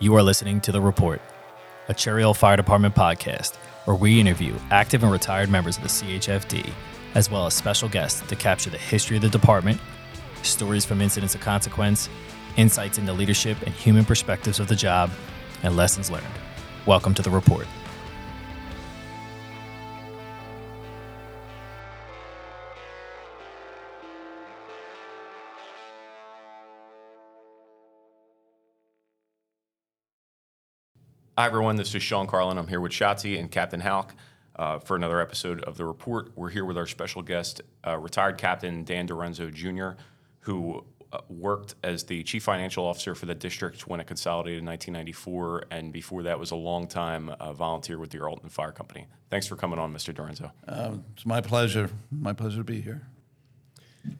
You are listening to The Report, a Cherry Hill Fire Department podcast where we interview active and retired members of the CHFD, as well as special guests to capture the history of the department, stories from incidents of consequence, insights into leadership and human perspectives of the job, and lessons learned. Welcome to The Report. Hi, everyone. This is Sean Carlin. I'm here with Shotzi and Captain Halk uh, for another episode of The Report. We're here with our special guest, uh, retired Captain Dan Direnzo Jr., who uh, worked as the Chief Financial Officer for the district when it consolidated in 1994, and before that was a long-time uh, volunteer with the Erlton Fire Company. Thanks for coming on, Mr. Direnzo. Um, it's my pleasure. My pleasure to be here.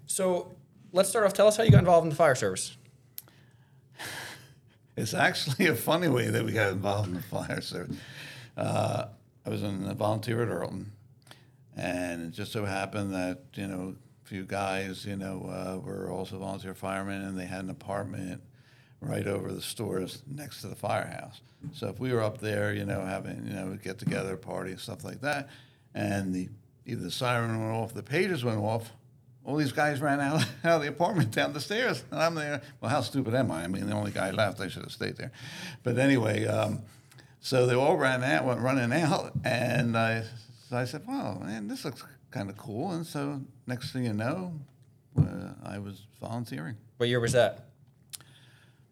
So let's start off. Tell us how you got involved in the fire service. It's actually a funny way that we got involved in the fire service. Uh, I was in a volunteer at Erlton, and it just so happened that you know a few guys you know uh, were also volunteer firemen, and they had an apartment right over the stores next to the firehouse. So if we were up there, you know, having you know a get together party and stuff like that, and the either the siren went off, the pages went off, all these guys ran out, out of the apartment down the stairs, and I'm there. Well, how stupid am I? I mean, the only guy left, I should have stayed there. But anyway, um, so they all ran out, went running out, and I, so I said, "Well, man, this looks kind of cool." And so next thing you know, uh, I was volunteering. What year was that?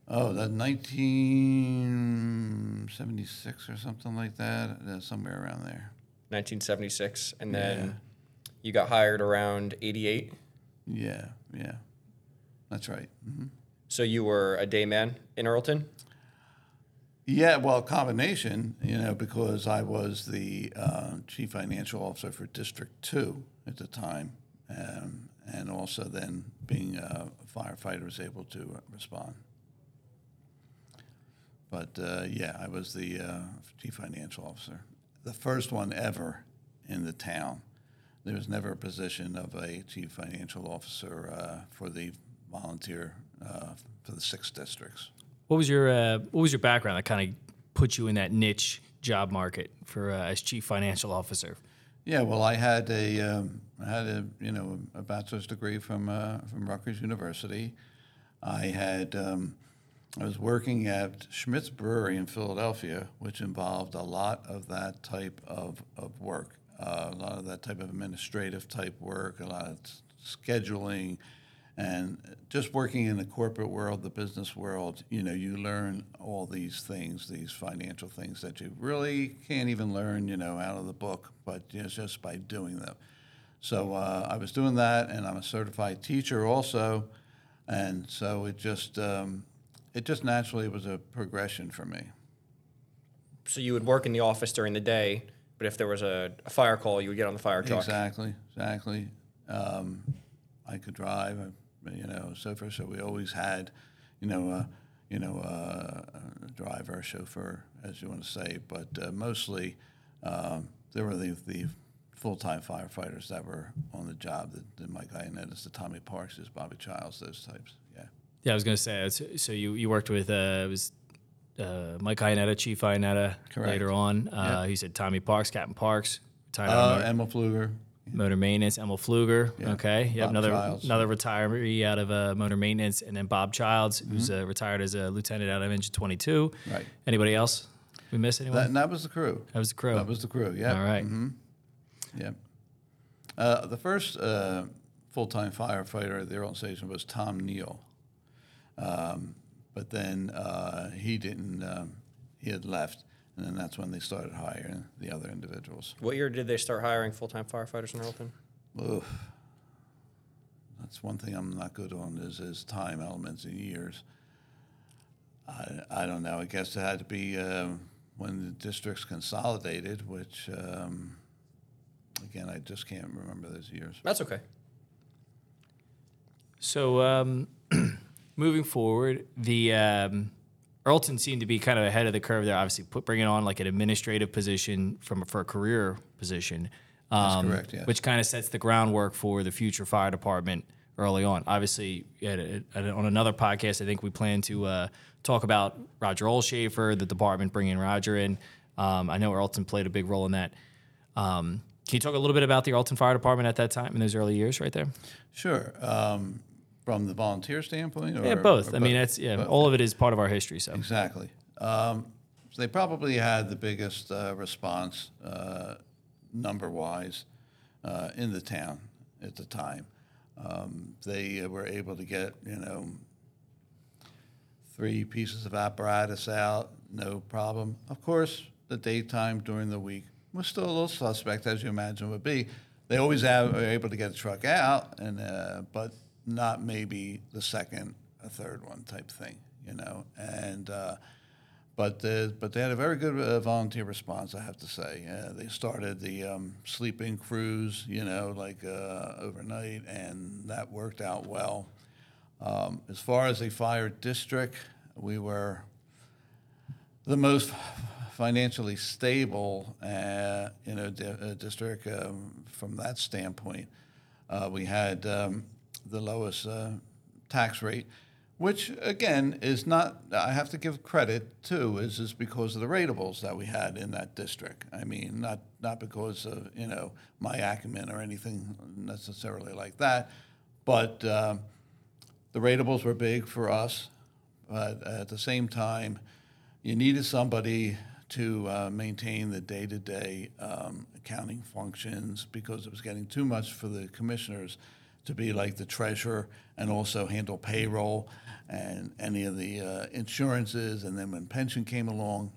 Oh, that 1976 or something like that, uh, somewhere around there. 1976, and then you got hired around 88. Yeah, yeah, that's right. hmm So you were a day man in Erlton. Yeah, well, combination, you know, because I was the uh, chief financial officer for District Two at the time, um, and also then being a firefighter was able to respond. But uh, yeah, I was the uh, chief financial officer, the first one ever in the town. There was never a position of a chief financial officer uh, for the volunteer uh, for the six districts. What was your uh, What was your background that kind of put you in that niche job market for uh, as chief financial officer? Yeah, well, I had a um, I had a you know a bachelor's degree from uh, from Rutgers University. I had um, I was working at Schmidt's Brewery in Philadelphia, which involved a lot of that type of, of work, uh, a lot of that type of administrative type work, a lot of scheduling, and just working in the corporate world, the business world. You know, you learn all these things, these financial things that you really can't even learn, you know, out of the book, but you know, just by doing them. So uh, I was doing that, and I'm a certified teacher also, and so it just um, it just naturally was a progression for me. So you would work in the office during the day, but if there was a, a fire call, you would get on the fire truck. Exactly, exactly. Um, I could drive, you know, so forth. So we always had, you know, uh, you know, uh, a driver, chauffeur, as you want to say, but uh, mostly um, there were the, the full-time firefighters that were on the job. The, the Mike Ionetis, the Tommy Parks, Bobby Childs, those types. Yeah. Yeah, I was going to say. it's- So you, you worked with uh, it was uh, Mike Ionetta, Chief Ionetta. Correct. Later on, uh, he said Tommy Parks, Captain Parks, Uh, motor, Emma Pfluger. motor maintenance. Emil Pfluger. Yeah. Okay, yep, Bob another Childs. another retiree out of uh, motor maintenance, and then Bob Childs, who's Mm-hmm. uh, retired as a lieutenant out of Engine 22. Right. Anybody else? We miss anyone? That, that was the crew. That was the crew. That was the crew. Yeah. All right. hmm Yeah. Uh, the first uh, full-time firefighter at the Erlton Station was Tom Neal, um, but then uh, he didn't. Um, he had left, and then that's when they started hiring the other individuals. What year did they start hiring full time firefighters in Erlton? Oof. That's one thing I'm not good on is, is time elements and years. I, I don't know. I guess it had to be um, when the districts consolidated, which, um, again, I just can't remember those years. That's okay. So, um, moving forward, the um, Erlton seemed to be kind of ahead of the curve there. Obviously, put bringing on like an administrative position from for a career position, um, correct, which kind of sets the groundwork for the future fire department early on. Obviously, a, a- on another podcast, I think we plan to uh, talk about Roger Olshafer, the department bringing Roger in. Um, I know Erlton played a big role in that. Um, can you talk a little bit about the Erlton Fire Department at that time in those early years, right there? Sure. Um, from the volunteer standpoint? Or, Yeah, both. or I mean, that's yeah, all of it is part of our history. So Exactly. Um, so they probably had the biggest uh, response, uh, number wise, uh, in the town at the time. Um, they were able to get, you know, three pieces of apparatus out, no problem. Of course, the daytime during the week was still a little suspect, as you imagine would be. They always have, are able to get a truck out, and uh, but not maybe the second, a third one type thing, you know. And uh, but uh, but they had a very good uh, volunteer response, I have to say. Uh, they started the um, sleeping crews, you know, like uh, overnight, and that worked out well. Um, as far as a fire district, we were the most financially stable, uh, you know, di- uh, district um, from that standpoint. Uh, we had um, the lowest uh, tax rate, which again is not. I have to give credit to is is because of the ratables that we had in that district. I mean, not not because of you know my acumen or anything necessarily like that, but. Um, the ratables were big for us, but at the same time, you needed somebody to uh, maintain the day-to-day um, accounting functions because it was getting too much for the commissioners to be like the treasurer and also handle payroll and any of the uh, insurances. And then when pension came along,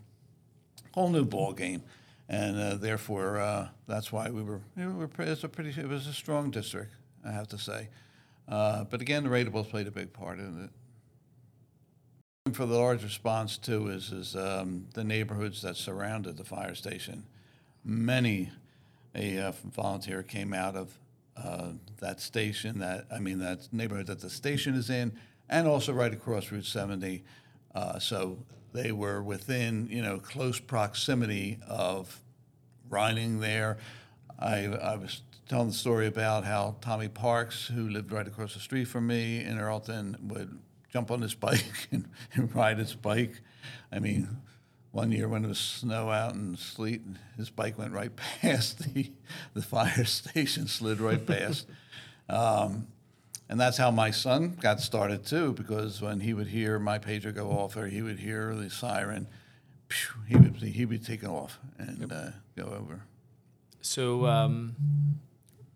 whole new ball game, and uh, therefore uh, that's why we were. We were pre- it's a pretty. It was a strong district, I have to say. Uh, but again, the ratables played a big part in it. And for the large response too is is um, the neighborhoods that surrounded the fire station. Many a uh, volunteer came out of uh, that station. That I mean that neighborhood that the station is in, and also right across Route 70. Uh, so they were within you know close proximity of riding there. I, I was telling the story about how Tommy Parks, who lived right across the street from me in Erlton, would jump on his bike and, and ride his bike. I mean, one year when it was snow out and sleet, his bike went right past the, the fire station, slid right past. Um, and that's how my son got started too, because when he would hear my pager go off or he would hear the siren, he would be, he would be taken off and uh, go over. So um,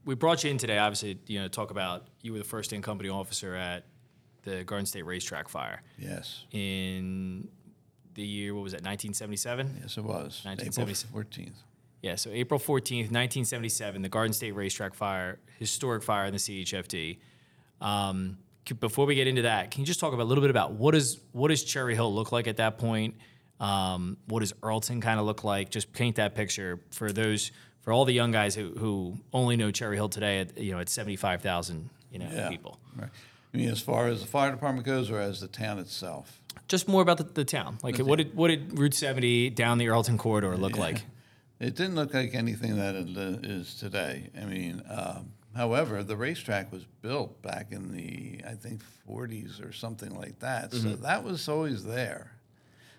we brought you in today, obviously, you know, to talk about you were the first in company officer at the Garden State Racetrack fire Yes, in the year, what was it, 1977? yes, it was. April 1977. fourteenth. Yeah, so April 14th, 1977, the Garden State Racetrack fire, historic fire in the CHFD. Um, before we get into that, can you just talk about, a little bit about what, is, what does Cherry Hill look like at that point? Um, what does Erlton kind of look like? Just paint that picture for those, for all the young guys who, who only know Cherry Hill today at, you know, at 75,000, you know, Yeah. people. Right. I mean, as far as the fire department goes, or as the town itself. Just more about the, the town. Like, what did, what did Route 70 down the Erlton corridor look like? It didn't look like anything that it uh, today. I mean, um, however, the racetrack was built back in the, I think, 40s or something like that. So that was always there.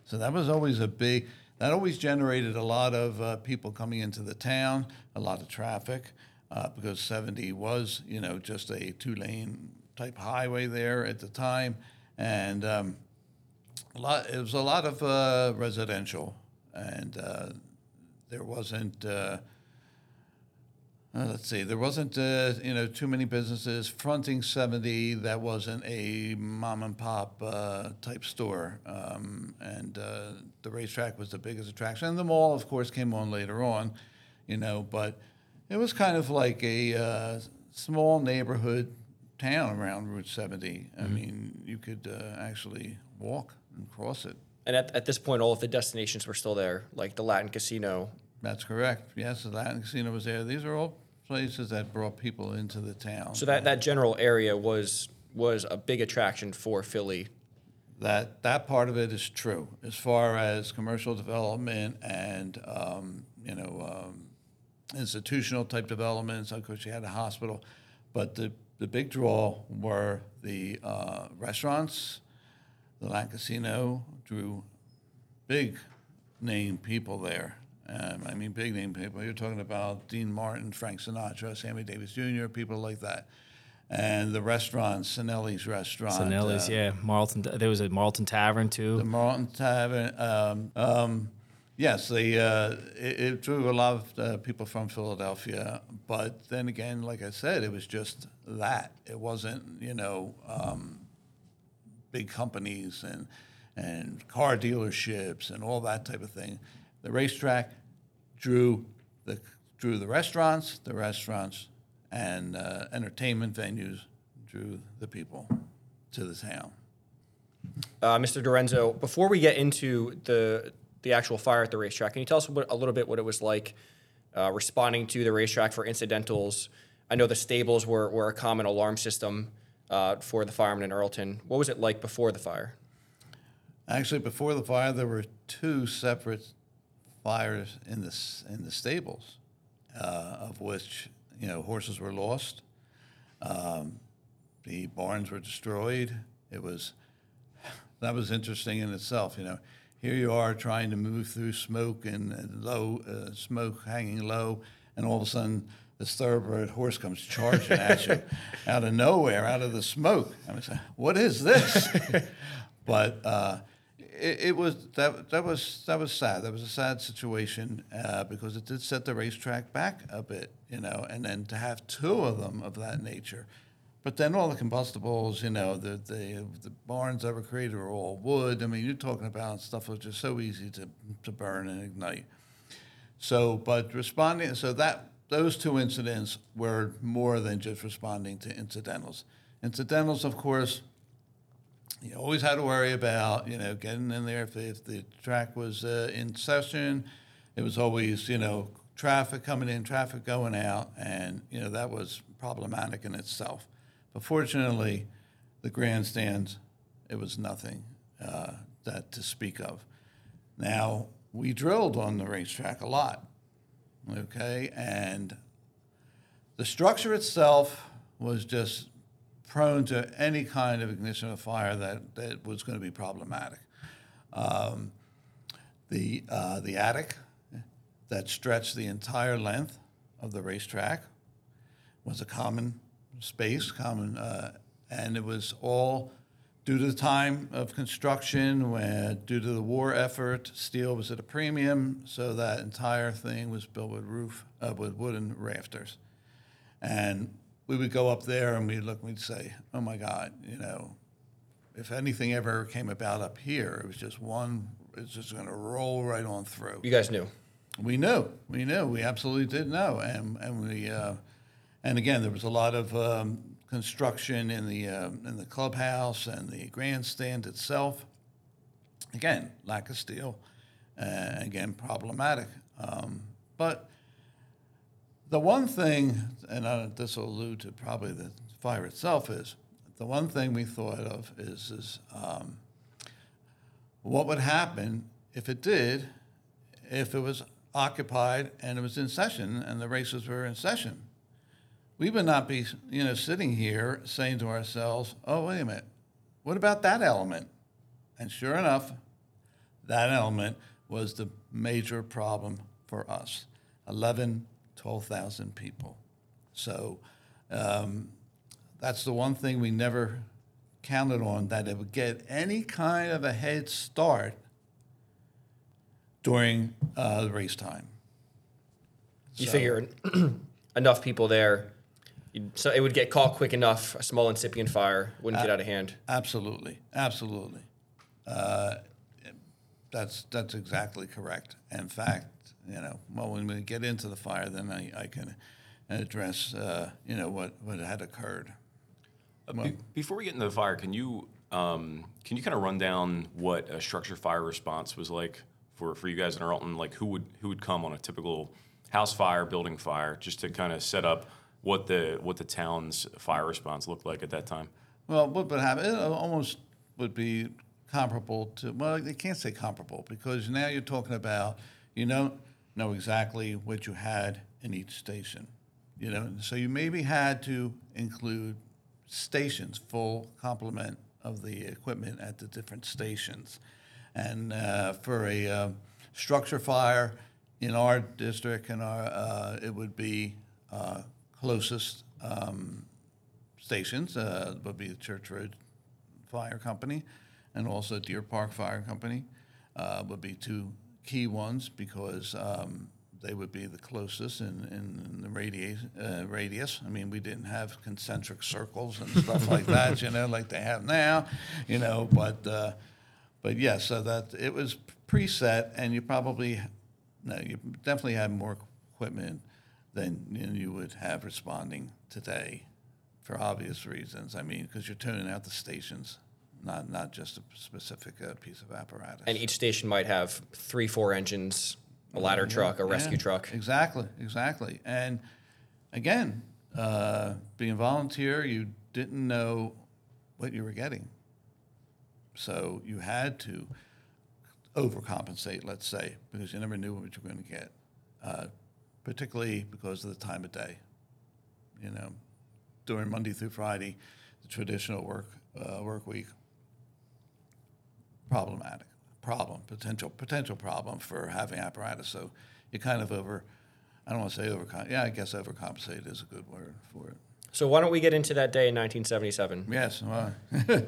So that was always a big, that always generated a lot of uh, people coming into the town, a lot of traffic, uh, because 70 was, you know, just a two lane type highway there at the time. And um, a lot, it was a lot of uh, residential. And uh, there wasn't, uh, uh, let's see, there wasn't, uh, you know, too many businesses fronting 70 that wasn't a mom and pop uh, type store. Um, and uh, the racetrack was the biggest attraction. And the mall, of course, came on later on, you know, but it was kind of like a uh, small neighborhood town around Route 70. I mean, you could uh, actually walk and cross it. And at, at this point, all of the destinations were still there, like the Latin Casino. That's correct. Yes, the Latin Casino was there. These are all places that brought people into the town. So that, that general area was was a big attraction for Philly. that that part of it is true. As far as commercial development and um, you know um, institutional type developments, of course, you had a hospital, but the the big draw were the uh, restaurants. The La Casino drew big name people there. Um, I mean, big name people. You're talking about Dean Martin, Frank Sinatra, Sammy Davis Jr., people like that. And the restaurants, Cinelli's restaurant. Cinelli's, uh, yeah. Marlton. There was a Marlton Tavern too. the Martin Tavern. Um, um, yes, the, uh, it, it drew a lot of uh, people from Philadelphia, but then again, like I said, it was just that. It wasn't, you know, um, big companies and and car dealerships and all that type of thing. The racetrack drew the drew the restaurants, the restaurants and uh, entertainment venues drew the people to the town. Uh, Mr. Direnzo, before we get into the the actual fire at the racetrack, can you tell us a little bit what it was like uh, responding to the racetrack for incidentals? I know the stables were, were a common alarm system uh, for the firemen in Erlton. What was it like before the fire? Actually, before the fire, there were two separate fires in the in the stables, uh, of which you know horses were lost. Um, the barns were destroyed. It was that was interesting in itself. You know, here you are trying to move through smoke and, low uh, smoke hanging low, and all of a sudden this thoroughbred horse comes charging at you out of nowhere, out of the smoke. I like, "What is this?" but uh, it, it was that that was that was sad. That was a sad situation uh, because it did set the racetrack back a bit, you know, and then to have two of them of that nature. But then all the combustibles, you know, the, the the barns that were created were all wood. I mean, you're talking about stuff that was just so easy to, to burn and ignite. So, but responding, so that those two incidents were more than just responding to incidentals. Incidentals, of course, you always had to worry about, you know, getting in there if the, if the track was uh, in session. It was always, you know, traffic coming in, traffic going out, and you know that was problematic in itself. But fortunately, the grandstands, it was nothing uh, that to speak of. Now we drilled on the racetrack a lot, okay, and the structure itself was just prone to any kind of ignition of fire that, that was going to be problematic. Um, the, uh, the attic that stretched the entire length of the racetrack was a common space, common, uh, and it was all due to the time of construction, where, due to the war effort, steel was at a premium, so that entire thing was built with roof, uh, with wooden rafters. And we would go up there and we'd look and we'd say, oh my God, you know, if anything ever came about up here, it was just one, it's just going to roll right on through. You guys knew. We knew, we knew, we absolutely did know, and and we, uh, and again, there was a lot of um, construction in the um in the clubhouse and the grandstand itself. Again, lack of steel, uh, again problematic. Um, but the one thing, and this will allude to probably the fire itself, is the one thing we thought of is is um, what would happen if it did, if it was occupied and it was in session and the races were in session. We would not be, you know, sitting here saying to ourselves, "Oh, wait a minute, what about that element?" And sure enough, that element was the major problem for us 11, 12,000 people. So um, that's the one thing we never counted on that it would get any kind of a head start during uh, the race time. You So- figure enough people there, so it would get caught quick enough. A small incipient fire wouldn't get out of hand. Absolutely, absolutely. Uh, that's that's exactly correct. In fact, you know, well, when we get into the fire, then I, I can address, uh, you know, what, what had occurred. Uh, be- before we get into the fire, can you um, can you kind of run down what a structure fire response was like for, for you guys in Erlton? Like who would who would come on a typical house fire, building fire, just to kind of set up what the what the town's fire response looked like at that time? Well, what would happen? It almost would be comparable to. Well, they can't say comparable because now you're talking about you don't know exactly what you had in each station. You know, so you maybe had to include stations, full complement of the equipment at the different stations. And uh, for a uh, structure fire in our district, and our, uh, it would be uh, closest um, stations uh, would be the Church Road Fire Company and also Deer Park Fire Company uh, would be two key ones because um, they would be the closest in, in the radius, uh, radius. I mean, we didn't have concentric circles and stuff like that, you know, like they have now, you know, but, uh, but yeah, so that it was preset and you probably, no, you definitely had more equipment than you would have responding today for obvious reasons. I mean, because you're tuning out the stations, not, not just a specific uh, piece of apparatus. And each station might have three, four engines, a ladder truck, a rescue Yeah, truck. Exactly, exactly. And again, uh, being a volunteer, you didn't know what you were getting. So you had to overcompensate, let's say, because you never knew what you were going to get, uh, particularly because of the time of day. You know, during Monday through Friday, the traditional work uh, work week, problematic problem, potential potential problem for having apparatus. So you're kind of over, I don't want to say overcom. Yeah, I guess overcompensate is a good word for it. So why don't we get into that day in 1977? Yes. Well,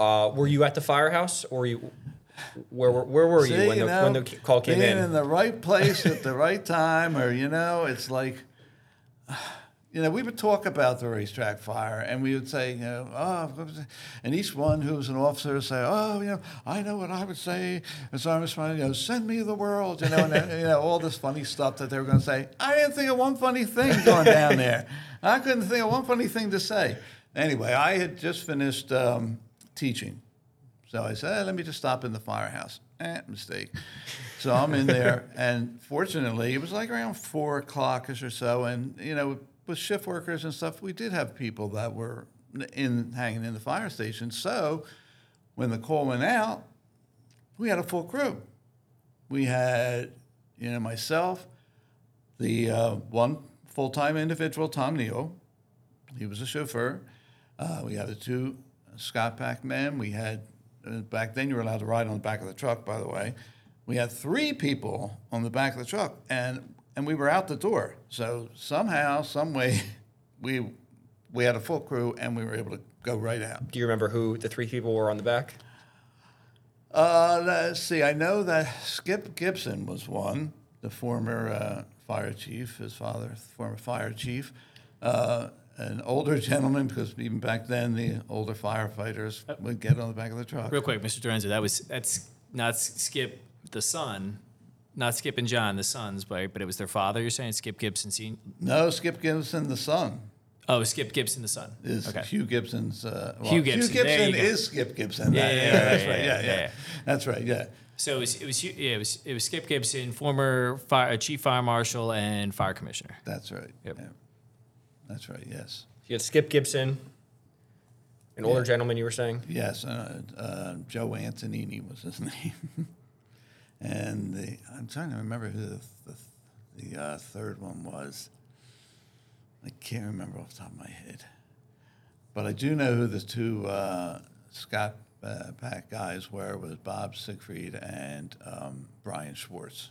Uh, were you at the firehouse, or you? Where were where were you See, when the know, when the call came being in? in the right place at the right time, or you know, it's like, you know, we would talk about the racetrack fire, and we would say, you know, oh, and each one who was an officer would say, oh, you know, I know what I would say and so I was responding, you know, send me the world, you know, and you know, all this funny stuff that they were going to say. I didn't think of one funny thing going down there. I couldn't think of one funny thing to say. Anyway, I had just finished um, teaching. So I said, "Eh, let me just stop in the firehouse. Eh, mistake. So I'm in there, and fortunately, it was like around four o'clock or so. And you know, with shift workers and stuff, we did have people that were in hanging in the fire station. So when the call went out, we had a full crew. We had, you know, myself, the uh, one full-time individual, Tom Neal. He was a chauffeur. Uh, we had the two Scott Pack men. We had back then you were allowed to ride on the back of the truck. By the way, we had three people on the back of the truck, and and we were out the door. So somehow, some way, we we had a full crew, and we were able to go right out. Do you remember who the three people were on the back? Uh, let's see. I know that Skip Gibson was one, the former uh, fire chief, his father, former fire chief. Uh, an older gentleman, because even back then the older firefighters would get on the back of the truck. Real quick, Mr. Direnzo, that was that's not Skip the son, not Skip and John the sons, but but it was their father. You're saying Skip Gibson senior? No, Skip Gibson, the son, Oh, Skip Gibson the son. is okay. Hugh Gibson's. Uh, well, Hugh Gibson, you Gibson is Skip Gibson. Yeah, That- yeah, yeah, that's yeah, right. yeah, Yeah, yeah, yeah. That's right. Yeah. So it was it was yeah it was it was Skip Gibson, former fire, chief fire marshal and fire commissioner. That's right. Yep. That's right. Yes. You had Skip Gibson, an older Yeah. gentleman. You were saying. Yes, uh, uh, Joe Antonini was his name. and the, I'm trying to remember who the, the, the uh, third one was. I can't remember off the top of my head. But I do know who the two uh, Scott uh, Pack guys were was Bob Siegfried and um, Brian Schwartz.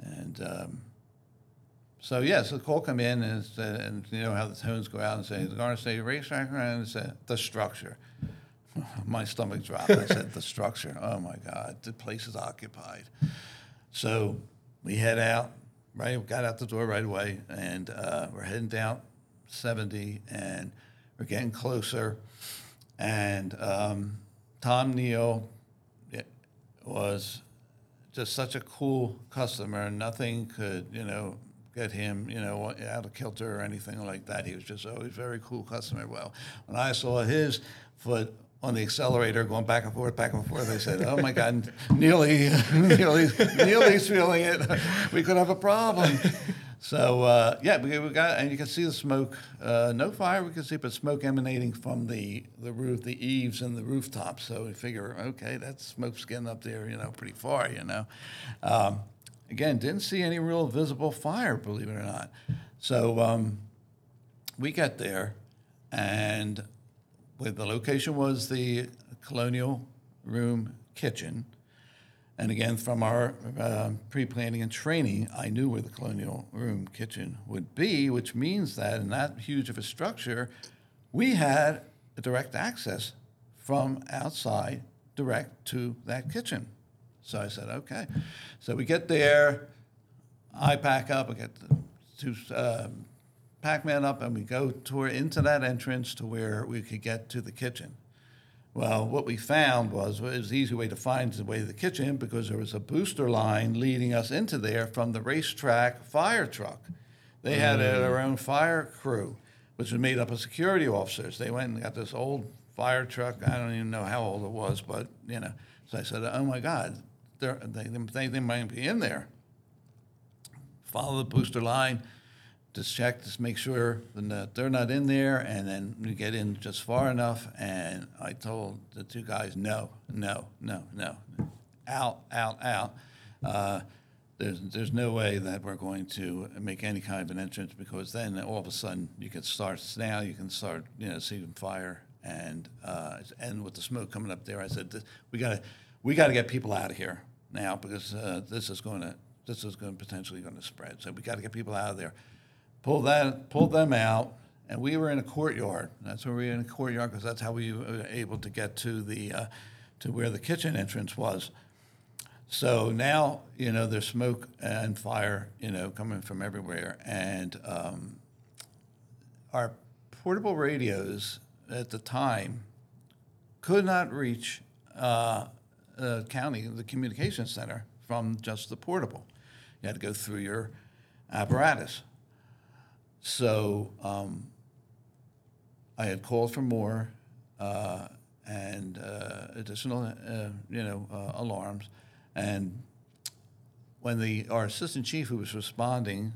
And um, so yes, the call come in and, uh, and you know how the tones go out and say the Garden State Racetrack and it's the structure. My stomach dropped. I said the structure. Oh my God, the place is occupied. So we head out. Right, we got out the door right away, and uh, we're heading down 70, and we're getting closer. And um, Tom Neal was just such a cool customer. Nothing could, you know, get him, you know, out of kilter or anything like that. He was just always very cool customer. Well, when I saw his foot on the accelerator going back and forth, back and forth, I said, "Oh my God, Neely, Neely's, Neely's feeling it. We could have a problem." So uh, yeah, we, we got, and you can see the smoke. Uh, no fire, we can see, but smoke emanating from the the roof, the eaves, and the rooftop. So we figure, okay, that smoke's getting up there, you know, pretty far, you know. Um, again, didn't see any real visible fire, believe it or not. So um, we got there, and the location was the colonial room kitchen. And again, from our uh, pre planning and training, I knew where the colonial room kitchen would be, which means that in that huge of a structure, we had direct access from outside direct to that kitchen. So I said, okay. So we get there, I pack up, I get the two uh, Pac-Man up, and we go toward into that entrance to where we could get to the kitchen. Well, what we found was it was an easy way to find the way to the kitchen because there was a booster line leading us into there from the racetrack fire truck. They had their own fire crew, which was made up of security officers. They went and got this old fire truck. I don't even know how old it was, but you know. So I said, "Oh my God, they they they might be in there." Follow the booster line just check, just make sure that they're not in there, and then we get in just far enough. And I told the two guys, no, no, no, no, out, out, out. Uh, there's there's no way that we're going to make any kind of an entrance because then all of a sudden you can start now you can start you know seeing fire and uh, and with the smoke coming up there, I said we got to we got to get people out of here now because uh, this is going to this is going potentially going to spread. So we got to get people out of there pull that, pull them out, and we were in a courtyard. That's where we were in a courtyard because that's how we were able to get to the uh, to where the kitchen entrance was. So now you know there's smoke and fire, you know, coming from everywhere, and um, our portable radios at the time could not reach uh, uh, county, the communication center, from just the portable. You had to go through your apparatus. So um, I had called for more uh, and uh, additional, uh, you know, uh, alarms. And when the our assistant chief, who was responding,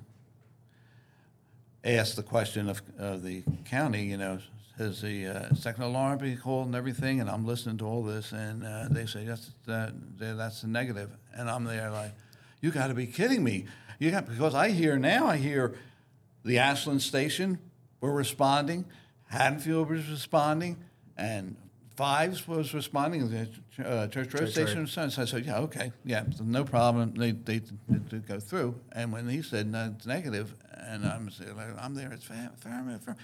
asked the question of, of the county, you know, has the uh, second alarm been called and everything? And I'm listening to all this, and uh, they say that's that, that's a negative, and I'm there like, you got to be kidding me! You got because I hear now I hear the Ashland station were responding, Haddonfield was responding, and Fives was responding. The uh, Church Road Church station. So I said, yeah, okay, yeah, no problem. They they did go through. And when he said no, it's negative, and I'm I'm there. It's fair, fair, fair.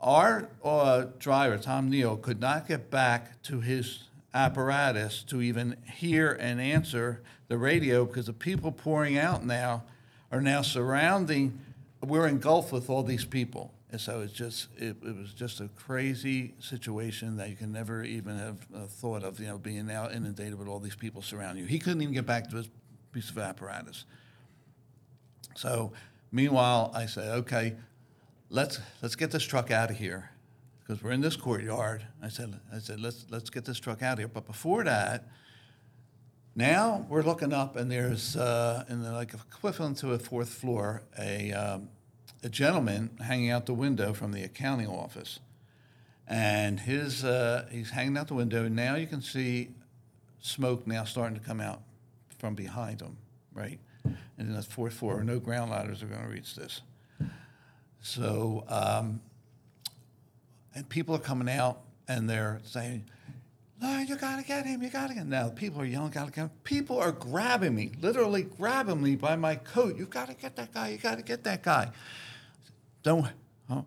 Our uh, driver, Tom Neal, could not get back to his apparatus to even hear and answer the radio because the people pouring out now are now surrounding. We're engulfed with all these people. And so it's just, it, it was just a crazy situation that you can never even have uh, thought of, you know, being now inundated with all these people surrounding you. He couldn't even get back to his piece of apparatus. So meanwhile, I said, okay, let's let's get this truck out of here because we're in this courtyard. I said, I said, let's let's get this truck out of here. But before that, now we're looking up and there's uh, in the like equivalent to a fourth floor a um, a gentleman hanging out the window from the accounting office, and his uh, he's hanging out the window. Now you can see smoke now starting to come out from behind him, right? And in the fourth floor, no ground ladders are going to reach this. So, um, and people are coming out and they're saying, no, you got to get him, you got to get him. Now, people are yelling, got to get him. People are grabbing me, literally grabbing me by my coat. You got to get that guy, you got to get that guy. Don't. Oh.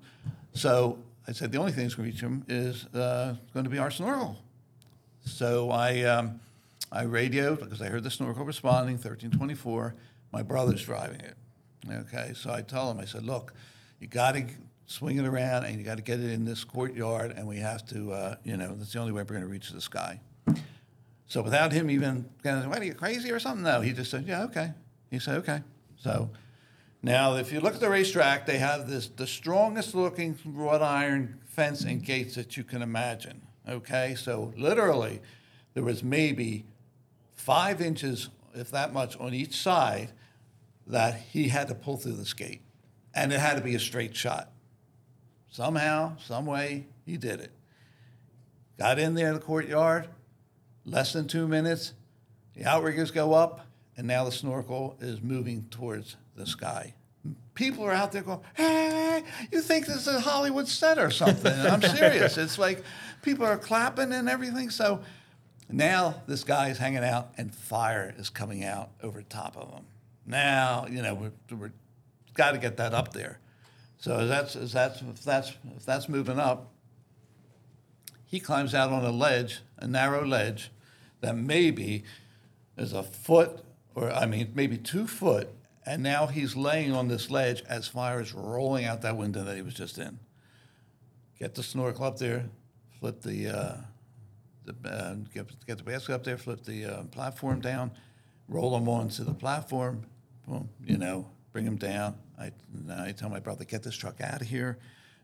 So I said, the only thing that's to reach him is uh, to be our snorkel. So I, um, I radioed because I heard the snorkel responding, 1324. My brother's driving it. Okay, so I told him, I said, look, you got to swing it around and you got to get it in this courtyard, and we have to, uh, you know, that's the only way we're going to reach this guy. So without him even going, what are you crazy or something? No, he just said, yeah, okay. He said, okay. So now, if you look at the racetrack, they have this the strongest looking wrought iron fence and gates that you can imagine. Okay, so literally, there was maybe five inches, if that much, on each side that he had to pull through this gate, and it had to be a straight shot. Somehow, some way, he did it. Got in there in the courtyard, less than two minutes. The outriggers go up, and now the snorkel is moving towards the sky. people are out there going, "Hey, you think this is a Hollywood set or something?" And I'm serious. It's like people are clapping and everything. So now this guy is hanging out, and fire is coming out over top of him. Now you know we're, we're got to get that up there. So that's that's if that's if that's moving up, he climbs out on a ledge, a narrow ledge, that maybe is a foot or I mean maybe two foot, and now he's laying on this ledge as fire is rolling out that window that he was just in. Get the snorkel up there, flip the, uh, the uh, get, get the basket up there, flip the uh, platform down, roll him onto the platform, boom, you know, bring him down. I, I tell my brother, get this truck out of here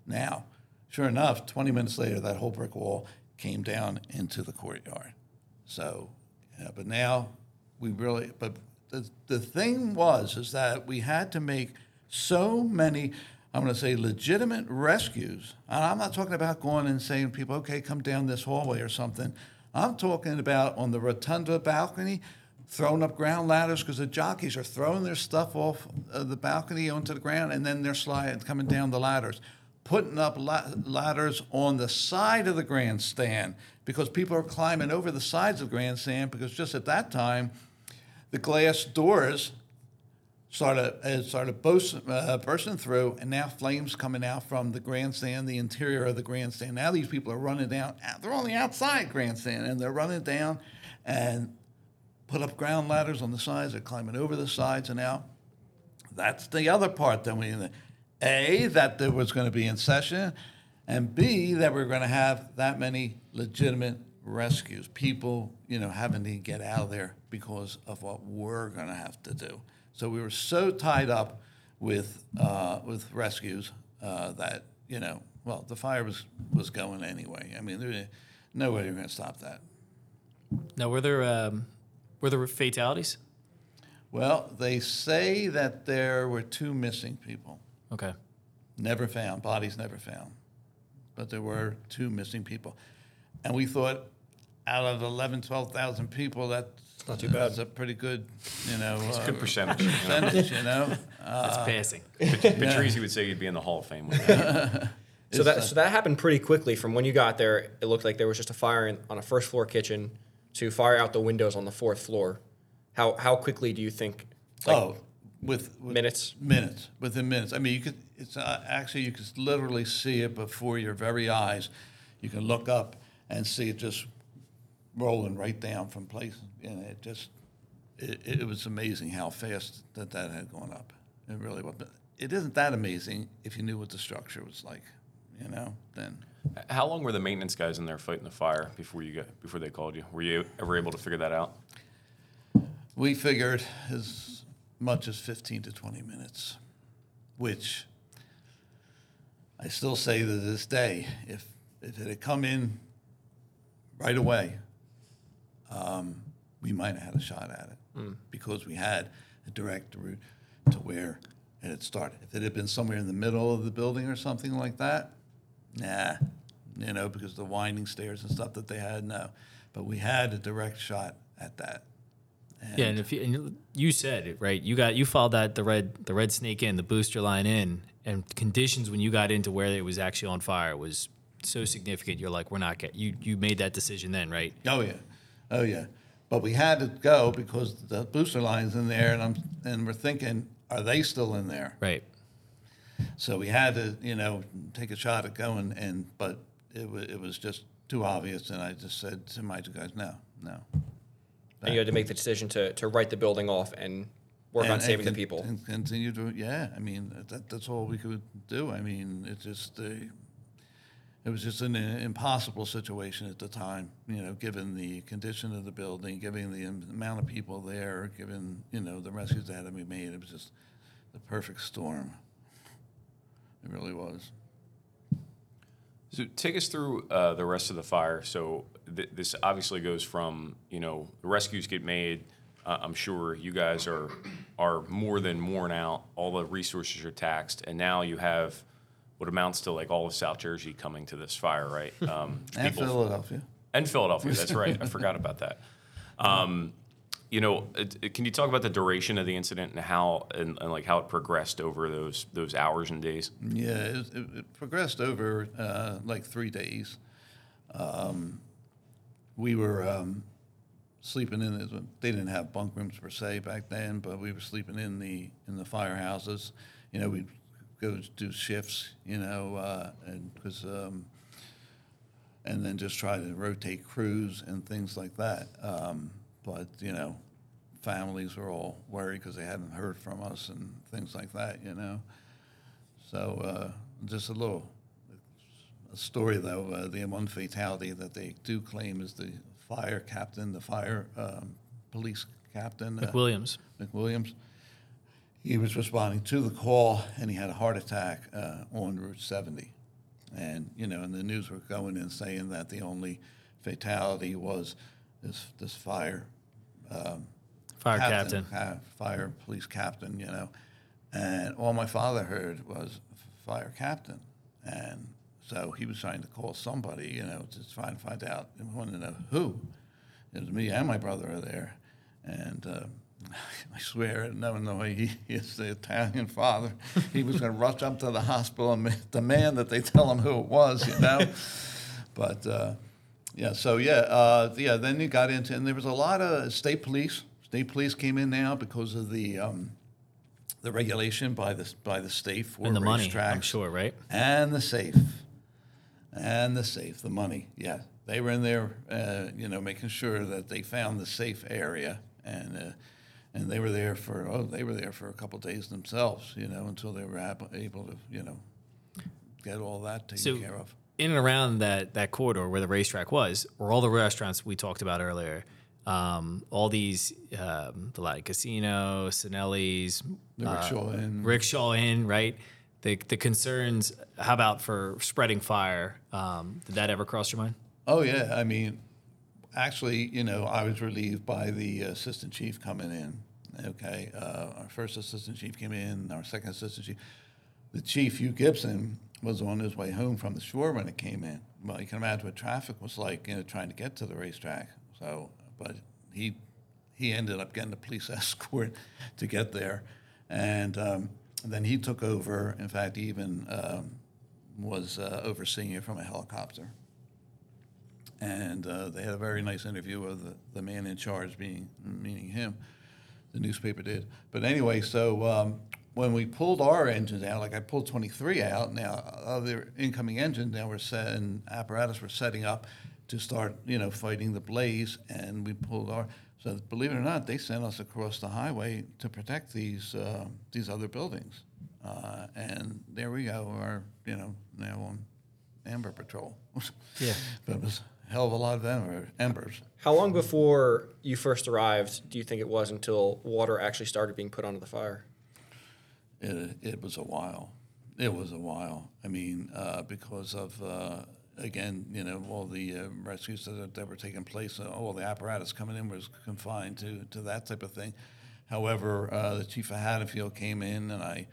now. Sure enough, 20 minutes later, that whole brick wall came down into the courtyard. So, yeah, but now we really, but the, the thing was, is that we had to make so many, I'm going to say legitimate rescues. And I'm not talking about going and saying people, okay, come down this hallway or something. I'm talking about on the rotunda balcony, throwing up ground ladders because the jockeys are throwing their stuff off uh, the balcony onto the ground and then they're sliding, coming down the ladders putting up ladders on the side of the grandstand because people are climbing over the sides of the grandstand because just at that time, the glass doors started uh, started uh, bursting through, and now flames coming out from the grandstand, the interior of the grandstand. Now these people are running down. They're on the outside grandstand, and they're running down and put up ground ladders on the sides. They're climbing over the sides, and now that's the other part that we a, that there was going to be in session, and B, that we are going to have that many legitimate rescues, people, you know, having to get out of there because of what we're going to have to do. So we were so tied up with uh, with rescues uh, that you know, well, the fire was was going anyway. I mean, there no way you're going to stop that. Now, were there um, were there fatalities? Well, they say that there were two missing people. Okay. Never found, bodies never found. But there were two missing people. And we thought out of 11, 12,000 people, that's not too bad. That's a pretty good, you know. It's uh, a good percentage. percentage, you know. That's passing. Patrice you would say you'd be in the Hall of Fame with that. So that so that happened pretty quickly. From when you got there, it looked like there was just a fire in, on a first floor kitchen to fire out the windows on the fourth floor. How how quickly do you think? Like, oh, with, with, minutes. Minutes within minutes. I mean, you could. It's uh, actually you could literally see it before your very eyes. You can look up and see it just rolling right down from place, and it just it, it was amazing how fast that that had gone up. It really was. But it isn't that amazing if you knew what the structure was like. You know, then. How long were the maintenance guys in there fighting the fire before you got before they called you? Were you ever able to figure that out? We figured as much as 15 to 20 minutes, which I still say to this day, if, if it had come in right away, um, we might have had a shot at it mm. because we had a direct route to where it had started. If it had been somewhere in the middle of the building or something like that, nah, you know, because the winding stairs and stuff that they had, no. But we had a direct shot at that. And yeah, and if you, and you said it right, you got you followed that the red the red snake in the booster line in, and conditions when you got into where it was actually on fire was so significant. You're like, we're not get you you made that decision then, right? Oh yeah, oh yeah. But we had to go because the booster line's in there, and I'm and we're thinking, are they still in there? Right. So we had to, you know, take a shot at going, and but it was it was just too obvious, and I just said to my two guys, no, no, and you had to make the decision to, to write the building off and work on saving con- the people. And continue to, yeah. I mean, that, that's all we could do. I mean, it's just, uh, it was just an impossible situation at the time, you know, given the condition of the building, given the amount of people there, given, you know, the rescues that had to be made. It was just the perfect storm. It really was. So take us through uh, the rest of the fire. So th- this obviously goes from you know the rescues get made. Uh, I'm sure you guys are are more than worn out. All the resources are taxed, and now you have what amounts to like all of South Jersey coming to this fire, right? Um, and Philadelphia. And Philadelphia. That's right. I forgot about that. Um, you know, can you talk about the duration of the incident and how and, and like how it progressed over those those hours and days? Yeah, it, it, progressed over uh, like three days. Um, we were um, sleeping in. The, they didn't have bunk rooms per se back then, but we were sleeping in the in the firehouses. You know, we'd go do shifts. You know, uh, and because um, and then just try to rotate crews and things like that. Um, but you know, families were all worried because they hadn't heard from us and things like that. You know. So uh, just a little a story though. Uh, the one fatality that they do claim is the fire captain, the fire um, police captain, uh, Williams. McWilliams. He was responding to the call, and he had a heart attack uh, on Route 70. And you know, and the news were going in saying that the only fatality was this this fire Fire captain. ca- fire police captain, you know. And all my father heard was fire captain. And so he was trying to call somebody, you know, to try and find out. He wanted to know who. It was me and my brother are there. And uh, I swear, knowing the way he is the Italian father, he was going to rush up to the hospital and demand that they tell him who it was, you know. but uh, yeah, so yeah, uh, yeah. Then you got into, and there was a lot of state police. State police came in now because of the um, the regulation by the by the state for And the money, I'm sure, right? and the safe, and the safe, the money. Yeah, they were in there, uh, you know, making sure that they found the safe area, and uh, and they were there for oh, they were there for a couple days themselves, you know, until they were able, able to, you know, get all that taken So, care of. In and around that that corridor where the racetrack was, were all the restaurants we talked about earlier. Um, all these, um, the Latin Casino, Cinelli's, The rickshaw Inn. Rickshaw Inn, right? The the concerns. How about for spreading fire? Um, did that ever cross your mind? Oh yeah, I mean, actually, you know, I was relieved by the assistant chief coming in. Okay, uh, our first assistant chief came in. Our second assistant chief, the chief Hugh Gibson, was on his way home from the shore when it came in. Well, you can imagine what traffic was like, you know, trying to get to the racetrack. So, but he he ended up getting a police escort to get there, and um, then he took over. In fact, even um, was uh, overseeing it from a helicopter and uh, they had a very nice interview of the, the man in charge, being meaning him. The newspaper did. But anyway, so um, when we pulled our engines out, like I pulled 23 out, now other incoming engines now were set and apparatus were setting up to start, you know, fighting the blaze, and we pulled our. So believe it or not, they sent us across the highway to protect these uh, these other buildings, uh, and there we go. Our you know now on Amber Patrol. Yeah. but it was a hell of a lot of ember, embers. How long before you first arrived do you think it was until water actually started being put onto the fire? It, it was a while. It was a while. I mean, uh, because of uh, again, you know, all the uh, rescues that, that were taking place, uh, all the apparatus coming in was confined to to that type of thing. However, uh, the chief of Haddonfield came in, and I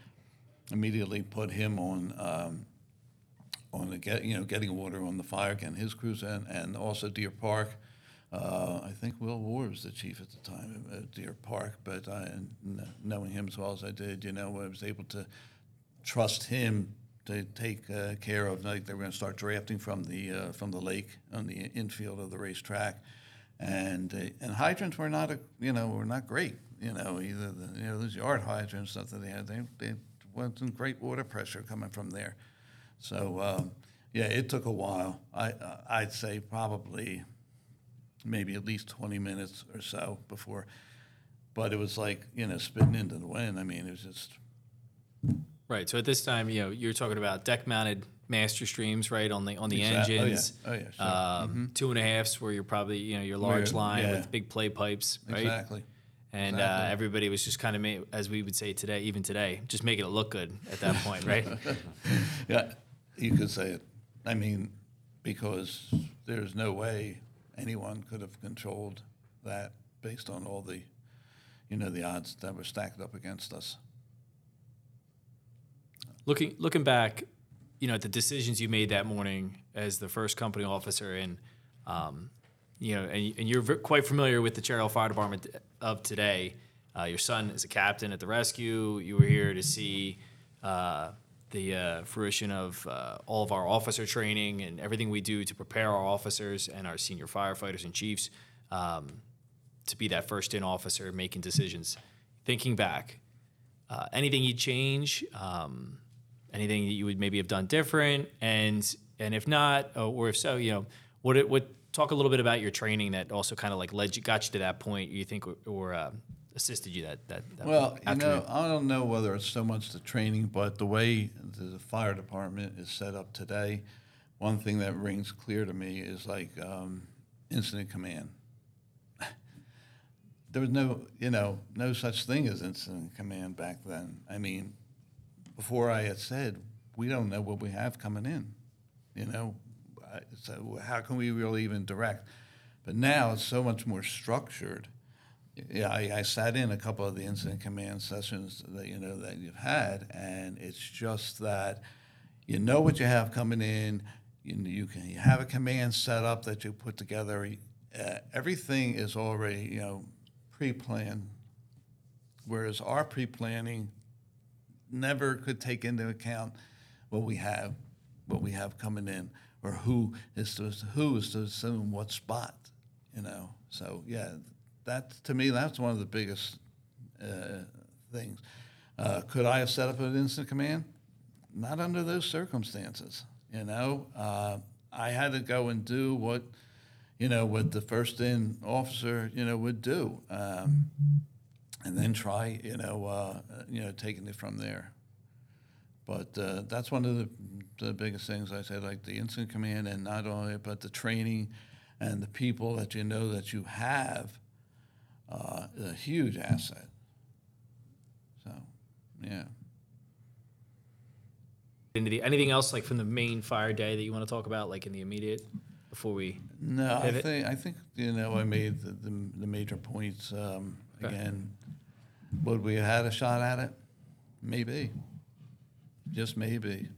immediately put him on. Um, on the get, you know, getting water on the fire, getting his crews in, and also Deer Park. Uh, I think Will Ward was the chief at the time at Deer Park, but I, knowing him as well as I did, you know, I was able to trust him to take uh, care of. Like they were going to start drafting from the uh, from the lake on the infield of the racetrack, and uh, and hydrants were not a you know were not great. You know, either the, you know those yard hydrants stuff that they had, they they wasn't great water pressure coming from there. So um, yeah, it took a while. I uh, I'd say probably maybe at least twenty minutes or so before, but it was like you know spitting into the wind. I mean, it was just Right. So at this time, you know, you're talking about deck-mounted master streams, right, on the on the Exact- oh, yeah. engines. Oh, yeah, sure. Um, Two and a halfs, where you're probably, you know, your large line yeah. with big play pipes, right? exactly. And uh, everybody was just kind of, ma- as we would say today, even today, just making it look good at that point, right? Yeah, you could say it. I mean, because there's no way anyone could have controlled that based on all the, you know, the odds that were stacked up against us. looking looking back, you know, at the decisions you made that morning as the first company officer, and um, you know, and, and you're v- quite familiar with the Cherry Hill Fire Department of today. Uh, your son is a captain at the rescue. You were here to see uh, the uh, fruition of uh, all of our officer training and everything we do to prepare our officers and our senior firefighters and chiefs um, to be that first in officer making decisions. Thinking back, uh, anything you'd change, um, anything that you would maybe have done different, and and if not, uh, or if so, you know, what it what talk a little bit about your training that also kind of like led you got you to that point you think or, or uh, assisted you that that, that Well, you know, I don't know whether it's so much the training, but the way the fire department is set up today, one thing that rings clear to me is like um, incident command. There was no, you know, no such thing as incident command back then. I mean, before I had said, we don't know what we have coming in, you know. So how can we really even direct? But now it's so much more structured. Yeah, I, I sat in a couple of the incident command sessions that you know that you've had, and it's just that you know what you have coming in. You, you can you have a command set up that you put together. Uh, everything is already you know pre-planned, whereas our pre-planning never could take into account what we have, what we have coming in, or who is to who is to assume what spot, you know. So yeah, that to me that's one of the biggest uh, things. Uh, could I have set up an instant command? Not under those circumstances, you know. Uh, I had to go and do what, you know, what the first in officer, you know, would do. Um, and then try, you know, uh, you know, taking it from there. But uh, that's one of the, the biggest things I say, like the incident command, and not only, but the training and the people that you know that you have, uh, a huge asset. So, yeah. into the, anything else like from the main fire day that you want to talk about like in the immediate before we No, I think I think you know I made the, the, the major points. Um, Okay. Again, would we have had a shot at it? Maybe. Just maybe.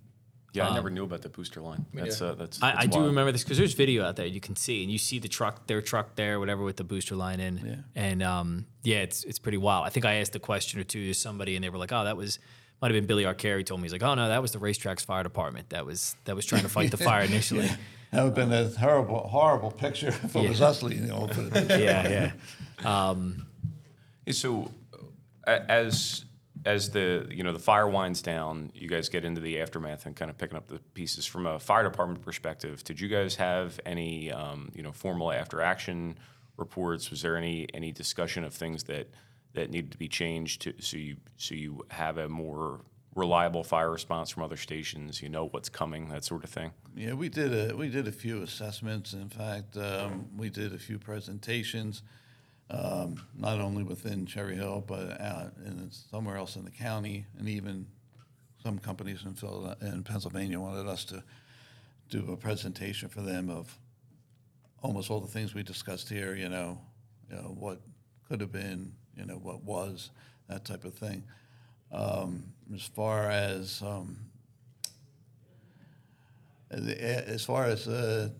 Yeah, I never knew about the booster line. That's neither. uh, that's. I, that's I do remember this because there's video out there you can see, and you see the truck, their truck there, whatever, with the booster line in, Yeah. and um, yeah, it's it's pretty wild. I think I asked a question or two to somebody, and they were like, "Oh, that was." Might have been Billy Arcari told me he's like, oh no, that was the racetrack's fire department. That was that was trying to fight the fire initially. That would have been a horrible, horrible picture if it was us leading off. yeah, yeah. Yeah, So, a- as as the you know the fire winds down, you guys get into the aftermath and kind of picking up the pieces from a fire department perspective. Did you guys have any um, you know formal after action reports? Was there any any discussion of things that that needed to be changed to, so you so you have a more reliable fire response from other stations? You know what's coming, that sort of thing. Yeah, we did a we did a few assessments. In fact, um, we did a few presentations, um, not only within Cherry Hill, but out in somewhere else in the county, and even some companies in Philadelphia, in Pennsylvania wanted us to do a presentation for them of almost all the things we discussed here. You know, you know what could have been, you know what was, that type of thing. Um, as far as um, as far as uh,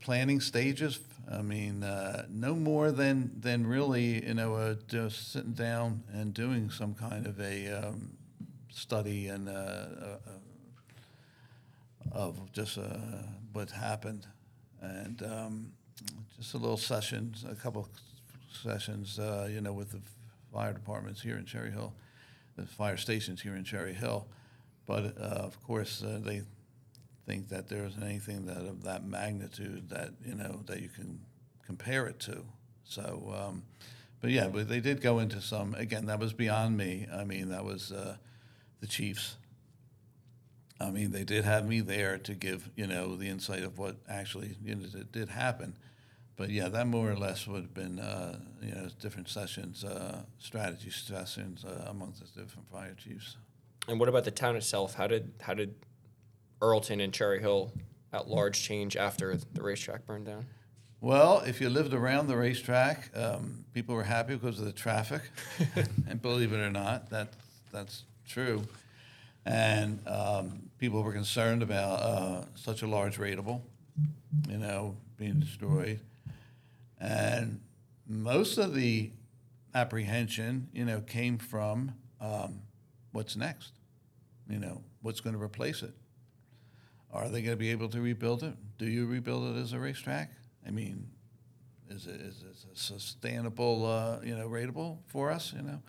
planning stages, I mean, uh, no more than than really, you know, uh, just sitting down and doing some kind of a um, study and uh, uh, of just uh, what happened, and um, just a little sessions, a couple sessions, you know, with the fire departments here in Cherry Hill, the fire stations here in Cherry Hill, but of course they think that there isn't anything that of that magnitude that you know that you can compare it to. So, um, but yeah, but they did go into some. Again, that was beyond me. I mean, that was uh, the Chiefs. I mean, they did have me there to give you know the insight of what actually you know did, did happen. But yeah, that more or less would have been uh, you know different sessions, uh, strategy sessions uh, amongst the different fire chiefs. And what about the town itself? How did how did Erlton and Cherry Hill at large change after the racetrack burned down? Well, if you lived around the racetrack, um, people were happy because of the traffic, and believe it or not, that that's true. And um, people were concerned about uh, such a large rateable, you know, being destroyed. And most of the apprehension, you know, came from um, what's next. You know, what's going to replace it? Are they going to be able to rebuild it? Do you rebuild it as a racetrack? I mean, is it, is it sustainable, uh, you know, rateable for us, you know?